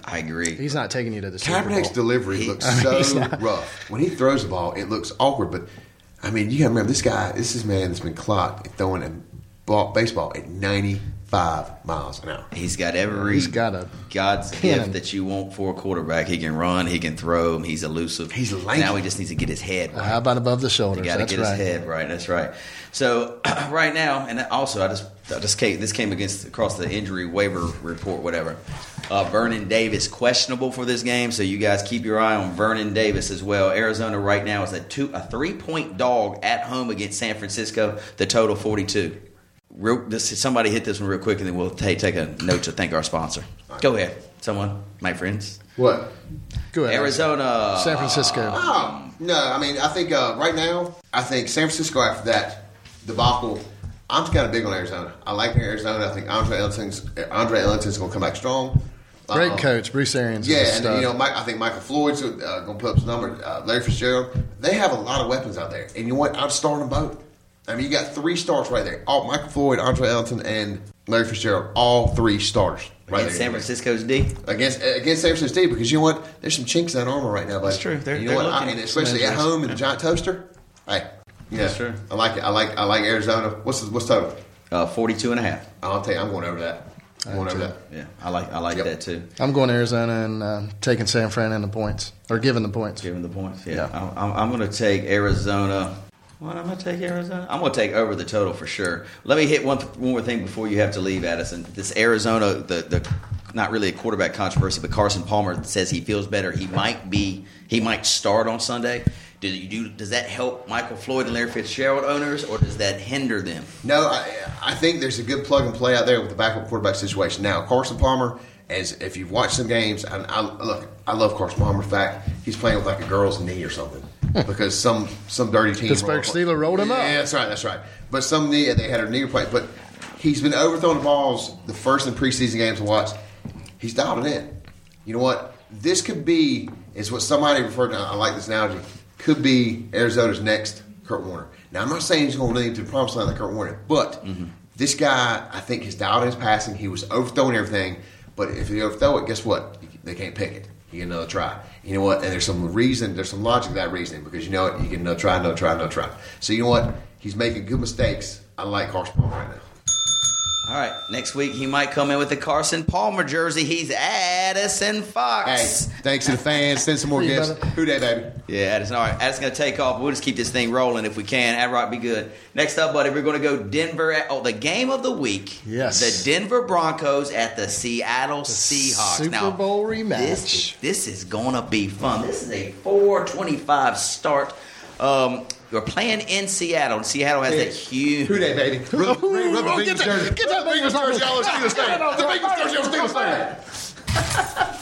I agree. He's not taking you to the Super Kaepernick's Bowl. delivery He- looks *laughs* I mean, so not- rough. When he throws the ball, it looks awkward. But I mean, you got to remember this guy. This is a man that's been clocked throwing a ball, baseball at ninety five miles an hour. He's got every He's got a God's cannon. gift that you want for a quarterback. He can run, he can throw, he's elusive. He's lanky. Now he just needs to get his head right. how about above the shoulders? You got to get right. his head right. That's right. So *clears throat* right now, and also I just I just came this came against across the injury waiver report, whatever. Uh, Vernon Davis questionable for this game, so you guys keep your eye on Vernon Davis as well. Arizona right now is a two a three point dog at home against San Francisco. The total forty two. Real, this, somebody hit this one real quick, and then we'll ta- take a note to thank our sponsor. Go ahead, someone, my friends. What? Go ahead. Arizona, San Francisco. Oh, no, I mean, I think uh, right now, I think San Francisco after that debacle, I'm kind of big on Arizona. I like Arizona. I think Andre Ellington's Andre Ellington's going to come back strong. Great Uh, coach, Bruce Arians. Yeah, and stud. you know, Mike, I think Michael Floyd's uh, going to put up some numbers. Uh, Larry Fitzgerald, they have a lot of weapons out there, and you know what? I'm starting them both. I mean, you got three stars right there. All Michael Floyd, Andre Ellington, and Larry Fitzgerald, all three stars right against there. San Francisco's D. against against San Francisco State because you know what? There's some chinks in that armor right now, buddy. That's true. They're- you know they're what? I, looking- and especially at home in the giant toaster. Hey, yeah, That's true. I like it. I like I like Arizona. What's the, what's total? Uh, 42 and a half. I'll tell you, I'm going over that. I'm going over that. Yeah, I like I like Yep. that too. I'm going to Arizona and uh, taking San Fran and the points or giving the points. Giving the points. Yeah, Yeah. I'm, I'm going to take Arizona. What I'm going to take Arizona. I'm going to take over the total for sure. Let me hit one one more thing before you have to leave, Addison. This Arizona, the the not really a quarterback controversy, but Carson Palmer says he feels better. He might be he might start on Sunday. Do you do? Does that help Michael Floyd and Larry Fitzgerald owners, or does that hinder them? No, I, I think there's a good plug and play out there with the backup quarterback situation. Now, Carson Palmer, as if you've watched some games, and I look, I love Carson Palmer. In fact, he's playing with like a girl's knee or something because some some dirty team Pittsburgh rolled- Steeler rolled him up. Yeah, that's right, that's right. But some knee, they had a knee replacement. But he's been overthrowing the balls the first and preseason games to watch. He's dialed it in. You know what? This could be is what somebody referred to. I like this analogy. Could be Arizona's next Kurt Warner. Now, I'm not saying he's going to lead to the promised land like Kurt Warner, but mm-hmm. this guy, I think, has dialed in his passing. He was overthrowing everything, but if you overthrow it, guess what? They can't pick it. You get another uh, try. You know what? And there's some reason, there's some logic to that reasoning because you know what? You get another uh, try, another try, another try. So you know what? He's making good mistakes. I like Carson Palmer right now. All right, next week he might come in with the Carson Palmer jersey. He's Addison Fox. Hey, thanks to the fans. Send some more See you, gifts. brother. Who that, baby? Yeah, Addison. All right, Addison's going to take off. We'll just keep this thing rolling if we can. Ad Rock be good. Next up, buddy, we're going to go Denver. At, oh, the game of the week. Yes. The Denver Broncos at the Seattle Seahawks. Super now, Bowl rematch. This, this is going to be fun. This is a 425 start. Um, we're playing in Seattle. Seattle has that huge. Who that, baby? Rub, rub, rub Bengals get that- get that Rub Bengals jersey on Steelers fan. Get it on The Bengals jersey on. Steelers fan.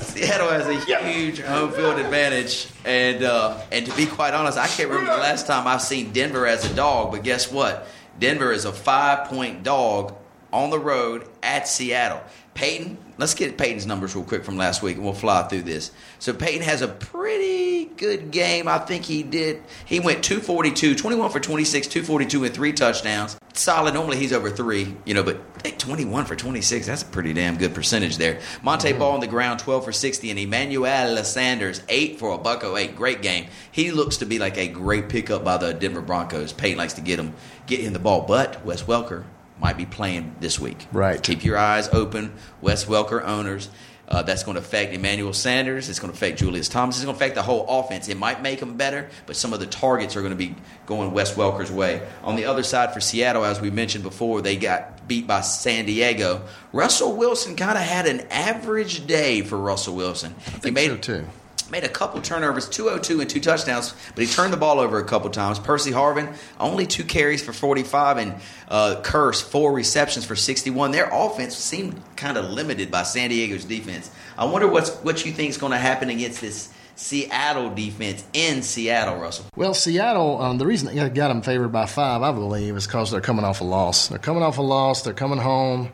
Seattle has a huge home field advantage, and uh, and to be quite honest, I can't remember the last time I've seen Denver as a dog. But guess what? Denver is a five point dog on the road at Seattle. Peyton, let's get Peyton's numbers real quick from last week, and we'll fly through this. So Peyton has a pretty good game. I think he did. He went 242, 21 for 26, 242 and three touchdowns. Solid. Normally he's over three, you know, but hey, 21 for 26, that's a pretty damn good percentage there. Montee mm-hmm. Ball on the ground, 12 for 60, and Emmanuel Sanders, 8 for a bucko 8. Great game. He looks to be like a great pickup by the Denver Broncos. Peyton likes to get him, get him the ball, but Wes Welker might be playing this week. Right. Keep your eyes open. Wes Welker owners. Uh, that's going to affect Emmanuel Sanders. It's going to affect Julius Thomas. It's going to affect the whole offense. It might make them better, but some of the targets are going to be going Wes Welker's way. On the other side for Seattle, as we mentioned before, they got beat by San Diego. Russell Wilson kind of had an average day for Russell Wilson. he made so, too. Made a couple turnovers, 202 and two touchdowns, but he turned the ball over a couple times. Percy Harvin, only two carries for 45, and uh, Kearse, four receptions for 61. Their offense seemed kind of limited by San Diego's defense. I wonder what's what you think is going to happen against this Seattle defense in Seattle, Russell. Well, Seattle, um, the reason they got them favored by five, I believe, is because they're coming off a loss. They're coming off a loss. They're coming home.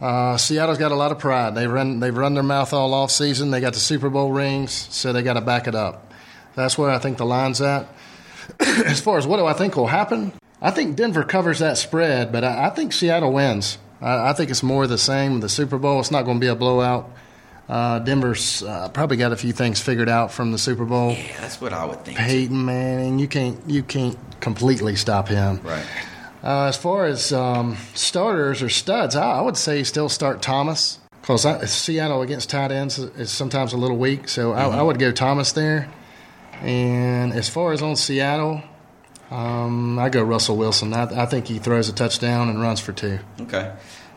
Uh, Seattle's got a lot of pride. They've run, they've run their mouth all off season. They got the Super Bowl rings, so they got to back it up. That's where I think the line's at. *clears throat* as far as what do I think will happen, I think Denver covers that spread, but I, I think Seattle wins. I, I think it's more the same. with The Super Bowl, it's not going to be a blowout. Uh, Denver's uh, probably got a few things figured out from the Super Bowl. Yeah, that's what I would think. Peyton Manning, you can't you can't completely stop him. Right. Uh, as far as um, starters or studs, I, I would say still start Thomas because Seattle against tight ends is, sometimes a little weak. So I, I would go Thomas there. And as far as on Seattle, um, I go Russell Wilson. I, I think he throws a touchdown and runs for two. Okay.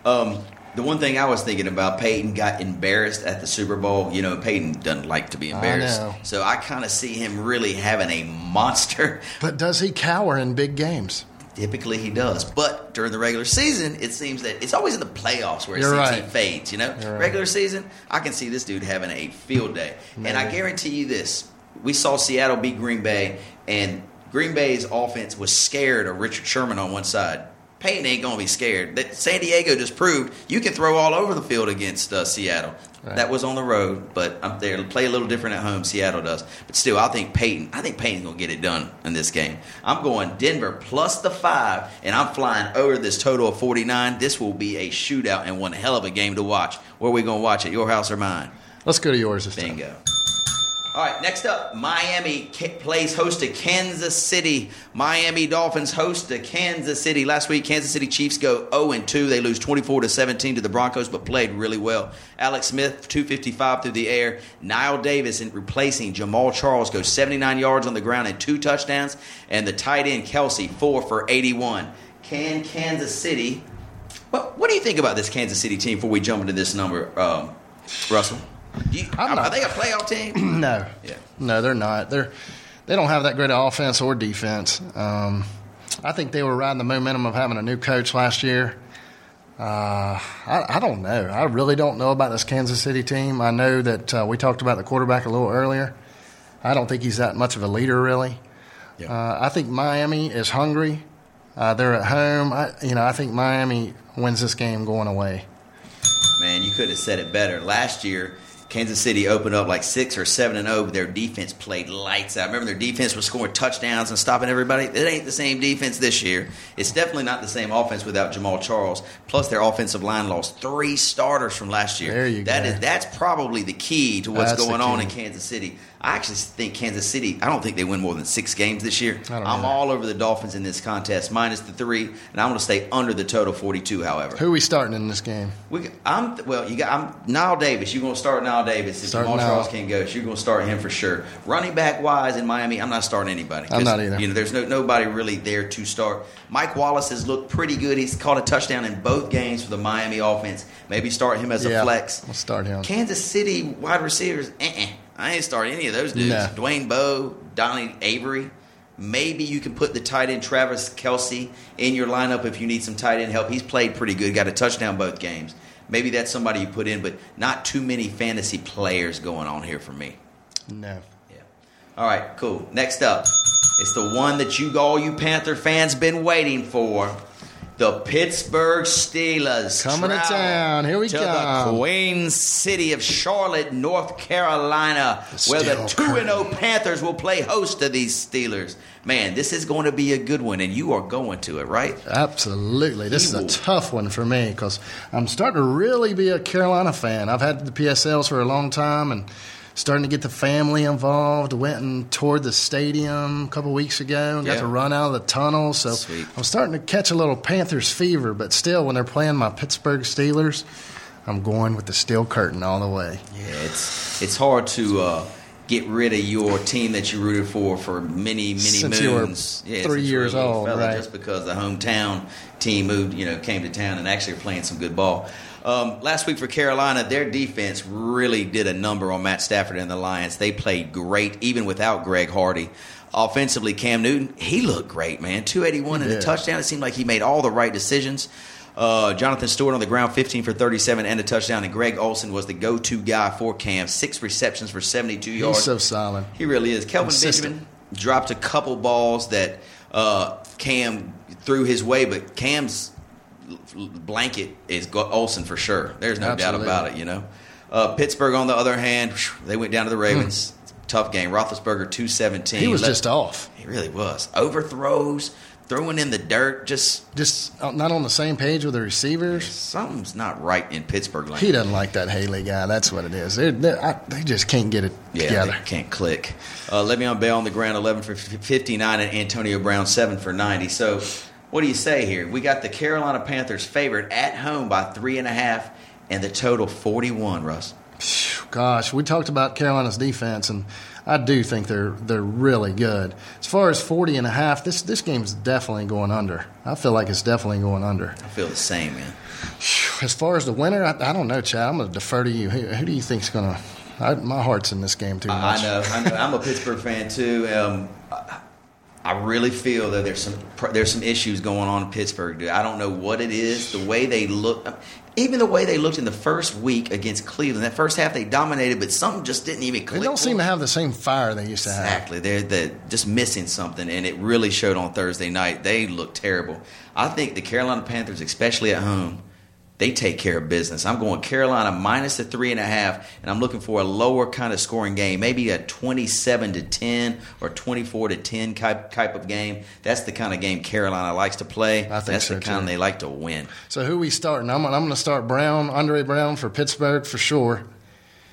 Um, the one thing I was thinking about, Peyton got embarrassed at the Super Bowl. You know, Peyton doesn't like to be embarrassed. know. So I kind of see him really having a monster. But does he cower in big games? Typically he does. But during the regular season, it seems that it's always in the playoffs where it You're seems right. he fades, you know? Right. Regular season, I can see this dude having a field day. And I guarantee you this. We saw Seattle beat Green Bay, and Green Bay's offense was scared of Richard Sherman on one side. Peyton ain't going to be scared. That San Diego just proved you can throw all over the field against uh, Seattle. Right. That was on the road, but up there play a little different at home. Seattle does, but still, I think Peyton. I think Peyton's gonna get it done in this game. I'm going Denver plus the five, and I'm flying over this total of 49. This will be a shootout and one hell of a game to watch. Where are we gonna watch it? Your house or mine? Let's go to yours this time. Bingo. All right, next up, Miami plays host to Kansas City. Miami Dolphins host to Kansas City. Last week, Kansas City Chiefs go 0 and 2. They lose 24 to 17 to the Broncos, but played really well. Alex Smith, 255 through the air. Knile Davis, in replacing Jamaal Charles, goes 79 yards on the ground and two touchdowns. And the tight end Kelce, four for 81. Can Kansas City? What, what do you think about this Kansas City team before we jump into this number, um, Russell? You, I'm are, not- are they a playoff team? *clears throat* No, Yeah. no, they're not. They're they don't have that great of offense or defense. Um, I think they were riding the momentum of having a new coach last year. Uh, I, I don't know. I really don't know about this Kansas City team. I know that uh, we talked about the quarterback a little earlier. I don't think he's that much of a leader, really. Yeah. Uh, I think Miami is hungry. Uh, they're at home. I, you know, I think Miami wins this game going away. Man, you could have said it better. Last year, Kansas City opened up like six or seven and zero, but their defense played lights out. Remember, their defense was scoring touchdowns and stopping everybody. It ain't the same defense this year. It's definitely not the same offense without Jamaal Charles. Plus, their offensive line lost three starters from last year. There you That go. is that's probably the key to what's That's going on in Kansas City. I actually think Kansas City. I don't think they win more than six games this year. I'm all over the Dolphins in this contest, minus the three, and I'm going to stay under the total 42. However, Who are we starting in this game? we, I'm well. You got I'm Knile Davis. You're gonna start Knile Davis. If Jamaal Charles can't go, you're gonna start him for sure. Running back wise in Miami, I'm not starting anybody. I'm not either. You know, there's no nobody really there to start. Mike Wallace has looked pretty good. He's caught a touchdown in both games for the Miami offense. Maybe start him as a flex. We'll start him. Kansas City wide receivers. Uh-uh. I ain't starting any of those dudes. No. Dwayne Bowe, Donnie Avery. Maybe you can put the tight end Travis Kelce in your lineup if you need some tight end help. He's played pretty good, got a touchdown both games. Maybe that's somebody you put in, but not too many fantasy players going on here for me. No. Yeah. All right, cool. Next up, it's the one that you all you Panther fans been waiting for. The Pittsburgh Steelers Coming to town. Here we go. to come. the Queen City of Charlotte, North Carolina, The where the two and zero Panthers will play host to these Steelers. Man, this is going to be a good one, and you are going to it, right? Absolutely. This is a tough one for me because I'm starting to really be a Carolina fan. I've had the PSLs for a long time and starting to get the family involved. Went and toured the stadium a couple weeks ago and got Yeah. to run out of the tunnel. So Sweet. I'm starting to catch a little Panthers fever, but still, when they're playing my Pittsburgh Steelers, I'm going with the steel curtain all the way. Yeah, it's it's hard to uh, get rid of your team that you rooted for for many many Since moons. yeah, three since you were a years old, fella, right. Just because the hometown team moved, you know, came to town and actually are playing some good ball. Um, last week for Carolina, their defense really did a number on Matt Stafford and the Lions. They played great even without Greg Hardy. Offensively, Cam Newton, he looked great, man. 281 and a touchdown. It seemed like he made all the right decisions. Uh, Jonathan Stewart on the ground, 15 for 37 and a touchdown. And Greg Olsen was the go to guy for Cam. Six receptions for 72 yards. He's so solid. He really is. Kelvin Consistent. Benjamin dropped a couple balls that uh, Cam threw his way, but Cam's blanket is Olsen for sure. There's no Absolutely. doubt about it, you know. Uh, Pittsburgh, on the other hand, they went down to the Ravens. Tough game. Roethlisberger, 217. Hmm. He was Let- just off. He really was. Overthrows, throwing in the dirt, just Just uh, not on the same page with the receivers. something's not right in Pittsburgh. Land. He doesn't like that Haley guy. That's what it is. They're, they're, I, they just can't get it Yeah, together. they can't click. Uh, Le'Veon Bell on the ground, 11 for 59, and Antonio Brown, 7 for 90. So What do you say here? We got the Carolina Panthers favored at home by three and a half, and the total 41, Russ. Gosh, we talked about Carolina's defense, and I do think they're they're really good. As far as 40 and a half, this this game's definitely going under. I feel like it's definitely going under. I feel the same, man. As far as the winner, I, I don't know, Chad. I'm going to defer to you. Who, who do you think's going to? My heart's in this game too much. I know, I know. I'm a Pittsburgh fan too. Um, I, I really feel that there's some there's some issues going on in Pittsburgh. Dude. I don't know what it is. The way they look, even the way they looked in the first week against Cleveland. That first half they dominated, but something just didn't even click. They don't seem to have the same fire they used to have. Exactly. They're, they're just missing something, and it really showed on Thursday night. They looked terrible. I think the Carolina Panthers, especially at home, they take care of business. I'm going Carolina minus the three and a half, and I'm looking for a lower kind of scoring game, maybe a 27 to 10 or 24 to 10 type type of game. That's the kind of game Carolina likes to play. I think That's so, the kind too. they like to win. So who we starting? I'm, I'm going to start Brown, Andre Brown for Pittsburgh for sure.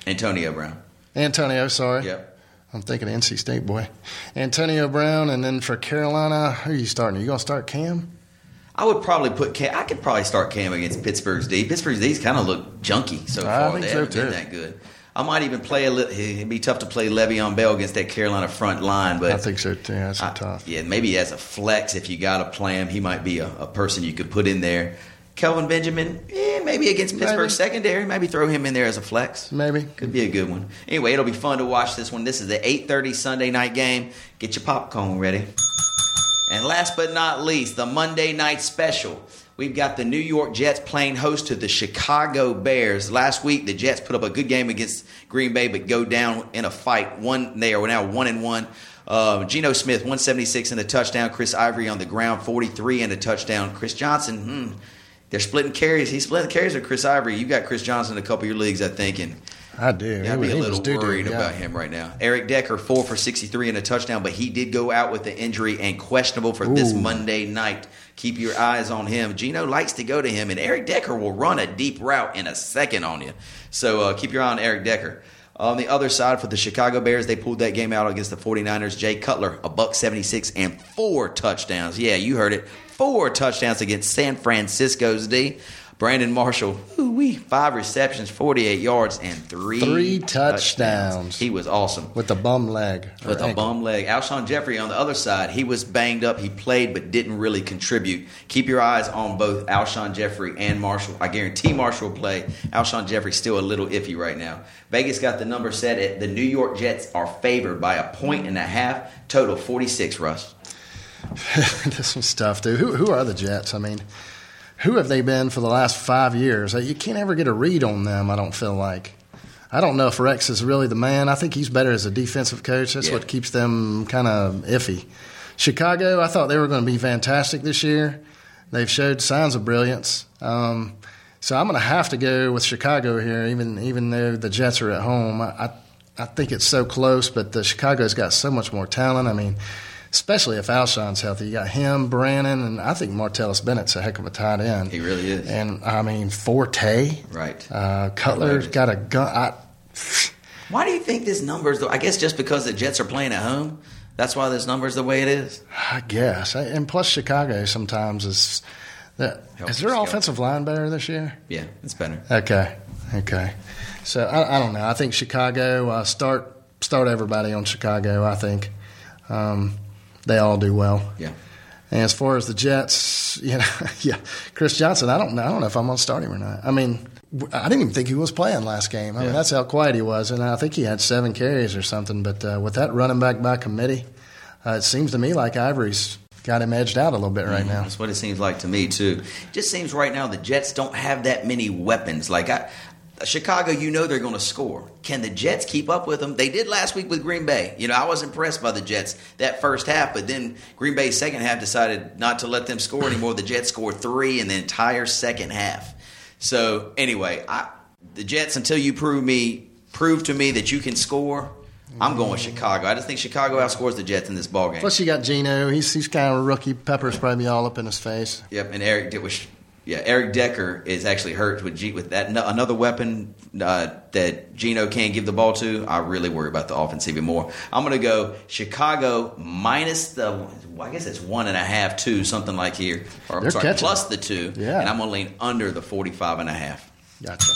Antonio Brown. Antonio, sorry. Yep. I'm thinking NC State boy. Antonio Brown, and then for Carolina, who are you starting? Are you going to start Cam? I would probably put Cam. I could probably start Cam against Pittsburgh's D. Pittsburgh's D's kind of look junky so I far. think they so, haven't been too. that good. I might even play a little. It'd be tough to play Le'Veon Bell against that Carolina front line, but I think so too. That's I- tough. Yeah, maybe as a flex if you got to play him, he might be a, a person you could put in there. Kelvin Benjamin, eh, maybe against Pittsburgh Maybe. secondary, maybe throw him in there as a flex. Maybe. Could be a good one. Anyway, it'll be fun to watch this one. This is the 8:30 Sunday night game. Get your popcorn ready. And last but not least, the Monday night special. We've got the New York Jets playing host to the Chicago Bears. Last week, the Jets put up a good game against Green Bay, but go down in a fight. One, they are now one and one. Uh, Geno Smith, 176 and a touchdown. Chris Ivory on the ground, 43 and a touchdown. Chris Johnson, hmm, they're splitting carries. He's splitting the carries with Chris Ivory. You got Chris Johnson in a couple of your leagues, I think, and I do. I'd be a little worried yeah. about him right now. Eric Decker, four for 63 and a touchdown, but he did go out with the injury and questionable for this Monday night. Keep your eyes on him. Geno likes to go to him, and Eric Decker will run a deep route in a second on you. So uh, keep your eye on Eric Decker. On the other side, for the Chicago Bears, they pulled that game out against the 49ers. Jay Cutler, a buck 76 and four touchdowns. Yeah, you heard it. Four touchdowns against San Francisco's D. Brandon Marshall, ooh-wee, five receptions, 48 yards, and three, Three touchdowns. He was awesome with the bum leg. with a bum leg. Alshon Jeffery on the other side, he was banged up. He played but didn't really contribute. Keep your eyes on both Alshon Jeffery and Marshall. I guarantee Marshall will play. Alshon Jeffery's still a little iffy right now. Vegas got the number set at the New York Jets are favored by a point and a half. Total 46, Russ. *laughs* this was tough, dude. Who, who are the Jets? I mean, who have they been for the last five years? You can't ever get a read on them, I don't feel like. I don't know if Rex is really the man. I think he's better as a defensive coach. That's Yeah. what keeps them kind of iffy. Chicago, I thought they were going to be fantastic this year. They've showed signs of brilliance. Um, so I'm going to have to go with Chicago here, even even though the Jets are at home. I, I, I think it's so close, but the Chicago's got so much more talent. I mean, especially if Alshon's healthy. You got him, Brannon, and I think Martellus Bennett's a heck of a tight end. He really is. And I mean, Forte, Right. uh, Cutler's got a gun. I, Why do you think this number is? The, I guess just because the Jets are playing at home. That's why this number is the way it is. I guess, and plus Chicago sometimes is. That, is their offensive line better this year? Yeah, it's better. Okay, okay. So I, I don't know. I think Chicago uh, start start everybody on Chicago. I think um, they all do well. Yeah. And as far as the Jets, *laughs* you know, yeah, Chris Johnson. I don't know. I don't know if I'm going to start him or not. I mean, I didn't even think he was playing last game. I mean, that's how quiet he was, and I think he had seven carries or something. But uh, with that running back by committee, uh, it seems to me like Ivory's got him edged out a little bit right now. That's what it seems like to me too. Just seems right now the Jets don't have that many weapons. Like I, Chicago, you know they're going to score. Can the Jets keep up with them? They did last week with Green Bay. You know, I was impressed by the Jets that first half, but then Green Bay's second half decided not to let them score anymore. The Jets scored three in the entire second half. So anyway, I, the Jets until you prove me prove to me that you can score. I'm going with Chicago. I just think Chicago outscores the Jets in this ball game. Plus, you got Geno. He's he's kind of a rookie. Pepper's probably all up in his face. Yep, and Eric did was Yeah, Eric Decker is actually hurt with G, with that another weapon uh, that Geno can't give the ball to. I really worry about the offense even more. I'm going to go Chicago minus the. well, I guess it's one and a half, two, something like here, or They're sorry, catching. plus the two. Yeah. and I'm going to lean under the 45 and a half. Gotcha.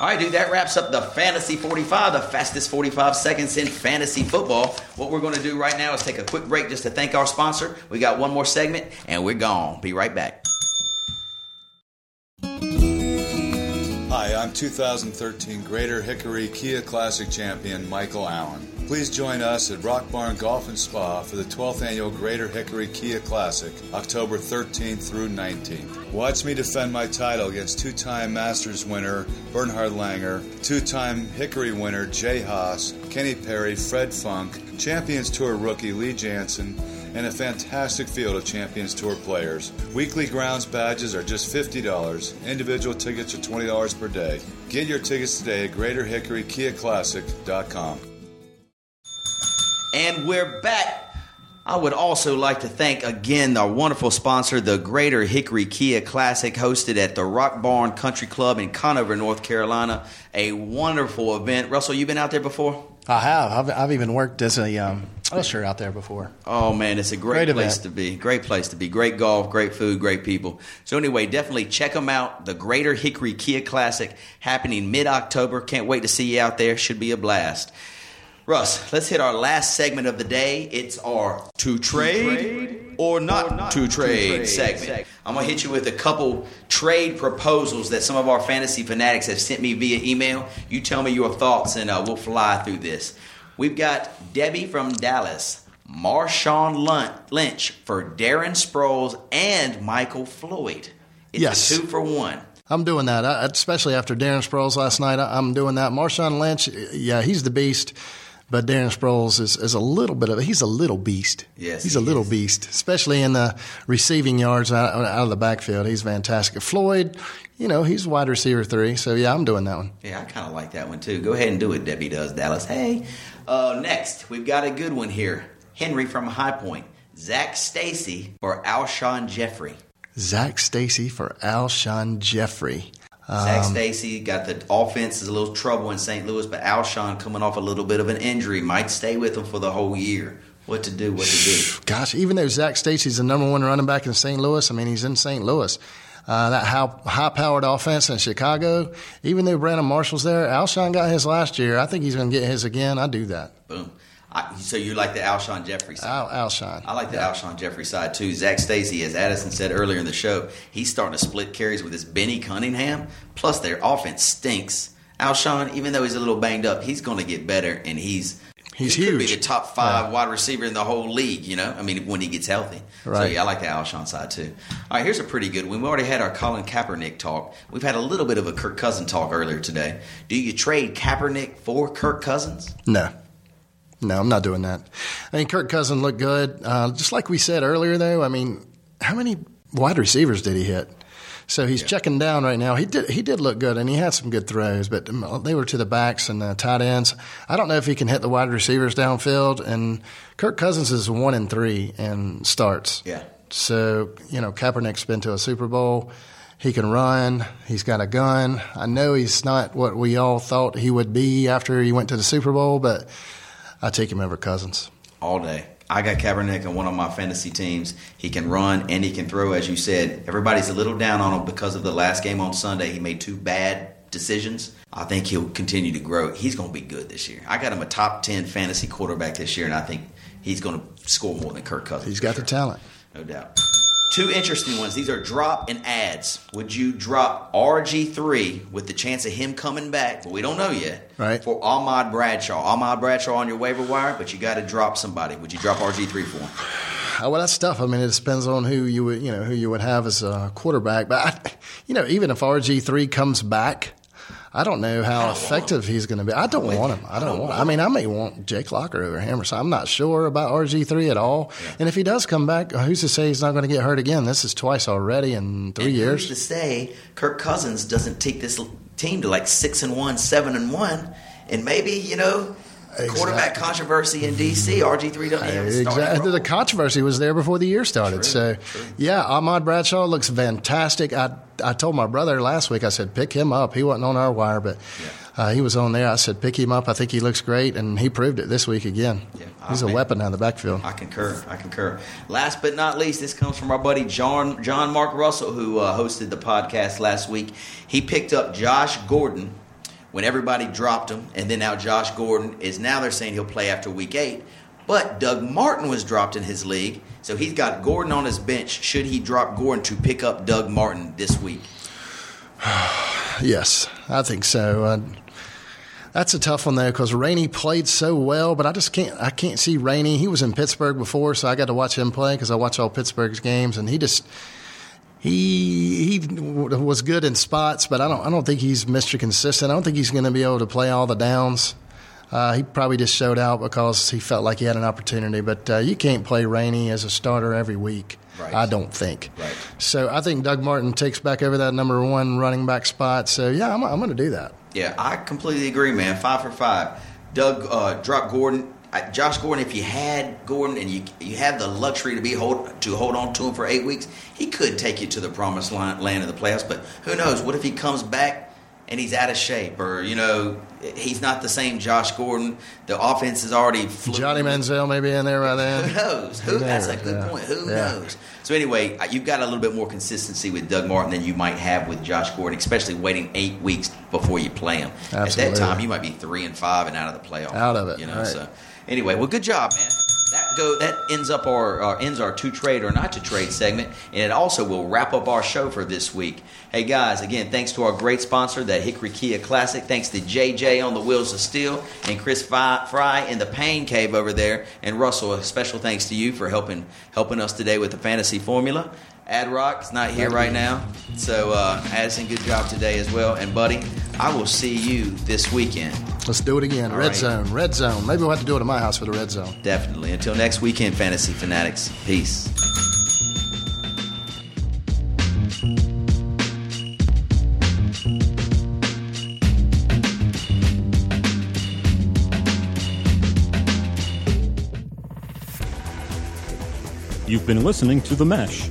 All right, dude, that wraps up the Fantasy 45, the fastest 45 seconds in fantasy football. What we're going to do right now is take a quick break just to thank our sponsor. We got one more segment, and we're gone. Be right back. Hi, 2013 Greater Hickory Kia Classic champion Michael Allen. Please join us at Rock Barn Golf and Spa for the 12th annual Greater Hickory Kia Classic, October 13th through 19th. Watch me defend my title against two time Masters winner Bernhard Langer, two time Hickory winner Jay Haas, Kenny Perry, Fred Funk, Champions Tour rookie Lee Janzen, and a fantastic field of Champions Tour players. Weekly grounds badges are just $50. Individual tickets are $20 per day. Get your tickets today at GreaterHickoryKiaClassic.com. And we're back. I would also like to thank again our wonderful sponsor, the Greater Hickory Kia Classic, hosted at the Rock Barn Country Club in Conover, North Carolina. A wonderful event. Russell, you been out there before? I have. I've, I've even worked as a um, usher out there before. Oh man, it's a great, Great place event. to be. Great place to be. Great golf, great food, great people. So anyway, definitely check them out. The Greater Hickory Kia Classic happening mid October. Can't wait to see you out there. Should be a blast. Russ, let's hit our last segment of the day. It's our to trade, or not, to, trade segment. I'm gonna hit you with a couple trade proposals that some of our fantasy fanatics have sent me via email. You tell me your thoughts, and uh, we'll fly through this. We've got Debbie from Dallas, Marshawn Lynch for Darren Sproles and Michael Floyd. It's Yes. a two for one. I'm doing that, I, especially after Darren Sproles last night. I, I'm doing that. Marshawn Lynch, yeah, he's the beast, but Darren Sproles is, is a little bit of a, he's a little beast. Yes, he's he a little is. beast, especially in the receiving yards out, out of the backfield. He's fantastic. Floyd, you know, he's wide receiver three, so yeah, I'm doing that one. Yeah, I kind of like that one too. Go ahead and do it, Debbie does, Dallas. Hey. Uh, next, we've got a good one here. Henry from High Point. Zac Stacy or Alshon Jeffery. Zac Stacy for Alshon Jeffery. Zac Um, Stacy got the offense is a little trouble in St. Louis, but Alshon coming off a little bit of an injury might stay with him for the whole year. What to do? What to do? *sighs* Gosh, even though Zac Stacy's the number one running back in St. Louis, I mean, he's in St. Louis. Uh, that high powered offense in Chicago, even though Brandon Marshall's there, Alshon got his last year. I think he's going to get his again. I do that. Boom. I, so you like the Alshon Jeffery side? Al, Alshon. I like the Alshon Jeffery side too. Zac Stacy, as Addison said earlier in the show, he's starting to split carries with this Benny Cunningham. Plus, their offense stinks. Alshon, even though he's a little banged up, he's going to get better, and he's He's he could be the top five wide receiver in the whole league. You know, I mean, when he gets healthy. Right. So yeah, I like the Alshon side too. All right, here's a pretty good one. We already had our Colin Kaepernick talk. We've had a little bit of a Kirk Cousins talk earlier today. Do you trade Kaepernick for Kirk Cousins? No. No, I'm not doing that. I mean, Kirk Cousins looked good. Uh, just like we said earlier, though, I mean, how many wide receivers did he hit? So he's checking down right now. He did he did look good, and he had some good throws, but um, they were to the backs and the tight ends. I don't know if he can hit the wide receivers downfield. And Kirk Cousins is one in three in starts. Yeah. So you know, Kaepernick's been to a Super Bowl. He can run. He's got a gun. I know he's not what we all thought he would be after he went to the Super Bowl, but I take him over Cousins. all day. I got Kaepernick on one of my fantasy teams. He can run and he can throw, as you said. Everybody's a little down on him because of the last game on Sunday. He made two bad decisions. I think he'll continue to grow. He's going to be good this year. I got him a top 10 fantasy quarterback this year, and I think he's going to score more than Kirk Cousins. He's got the talent. No doubt. Two interesting ones. These are drop and ads. Would you drop RG3 with the chance of him coming back, but we don't know yet, Right. for Ahmad Bradshaw? Ahmad Bradshaw on your waiver wire, but you got to drop somebody. Would you drop RG3 for him? Uh, Well, that's tough. I mean, it depends on who you would, you know, who you would have as a quarterback. But I, *laughs* you know, even if RG three comes back, I don't know how effective he's going to be. I don't want him. I don't, want. I mean, I may want Jake Locker over him, so I'm not sure about RG three at all. And if he does come back, who's to say he's not going to get hurt again? This is twice already in three And years. Who's to say Kirk Cousins doesn't take this team to like six and one, seven and one, and maybe you know quarterback controversy in DC. RG three doesn't a Exactly. The controversy was there before the year started. so, yeah, Ahmad Bradshaw looks fantastic. I I told my brother last week. I said pick him up. He wasn't on our wire, but uh, he was on there. I said pick him up. I think he looks great, and he proved it this week again. Yeah, He's I a mean- weapon out of the backfield. I concur. I concur. Last but not least, this comes from our buddy John John Mark Russell, who uh, hosted the podcast last week. He picked up Josh Gordon when everybody dropped him, and then now Josh Gordon is now they're saying he'll play after week eight. But Doug Martin was dropped in his league, so he's got Gordon on his bench. Should he drop Gordon to pick up Doug Martin this week? *sighs* Yes, I think so. Uh, that's a tough one though because Rainey played so well, but I just can't. I can't see Rainey. He was in Pittsburgh before, so I got to watch him play because I watch all Pittsburgh's games, and he just he he was good in spots, but I don't I don't think he's Mr. Consistent. I don't think he's going to be able to play all the downs. Uh, he probably just showed out because he felt like he had an opportunity, but uh, you can't play Rainey as a starter every week. Right. I don't think. Right. So I think Doug Martin takes back over that number one running back spot. So yeah, I'm, I'm going to do that. Yeah, I completely agree, man. Five for five. Doug, uh, drop Gordon. Josh Gordon, if you had Gordon and you you have the luxury to be hold to hold on to him for eight weeks, he could take you to the promised line, land of the playoffs. But who knows? What if he comes back and he's out of shape, or you know, he's not the same Josh Gordon? The offense is already. Johnny Manziel may be in there by *laughs* Who then. knows? Who, Who that's a good Yeah. point. Who Yeah. knows? So anyway, you've got a little bit more consistency with Doug Martin than you might have with Josh Gordon, especially waiting eight weeks before you play him. At that time, you might be three and five and out of the playoff. Out of it, You know. right. So anyway, well, good job, man. That go that ends up our, our ends our to trade or not to trade segment, and it also will wrap up our show for this week. Hey guys, again, thanks to our great sponsor, the Hickory Kia Classic. Thanks to JJ on the Wheels of Steel and Chris Fry in the Pain Cave over there, and Russell. A special thanks to you for helping helping us today with the fantasy formula. Ad Rock is not here right now, so uh, Addison, good job today as well. And buddy, I will see you this weekend. Let's do it again. All red right. zone, red zone. Maybe we'll have to do it at my house for the red zone. Definitely. Until next weekend, Fantasy Fanatics. Peace. You've been listening to The Mesh,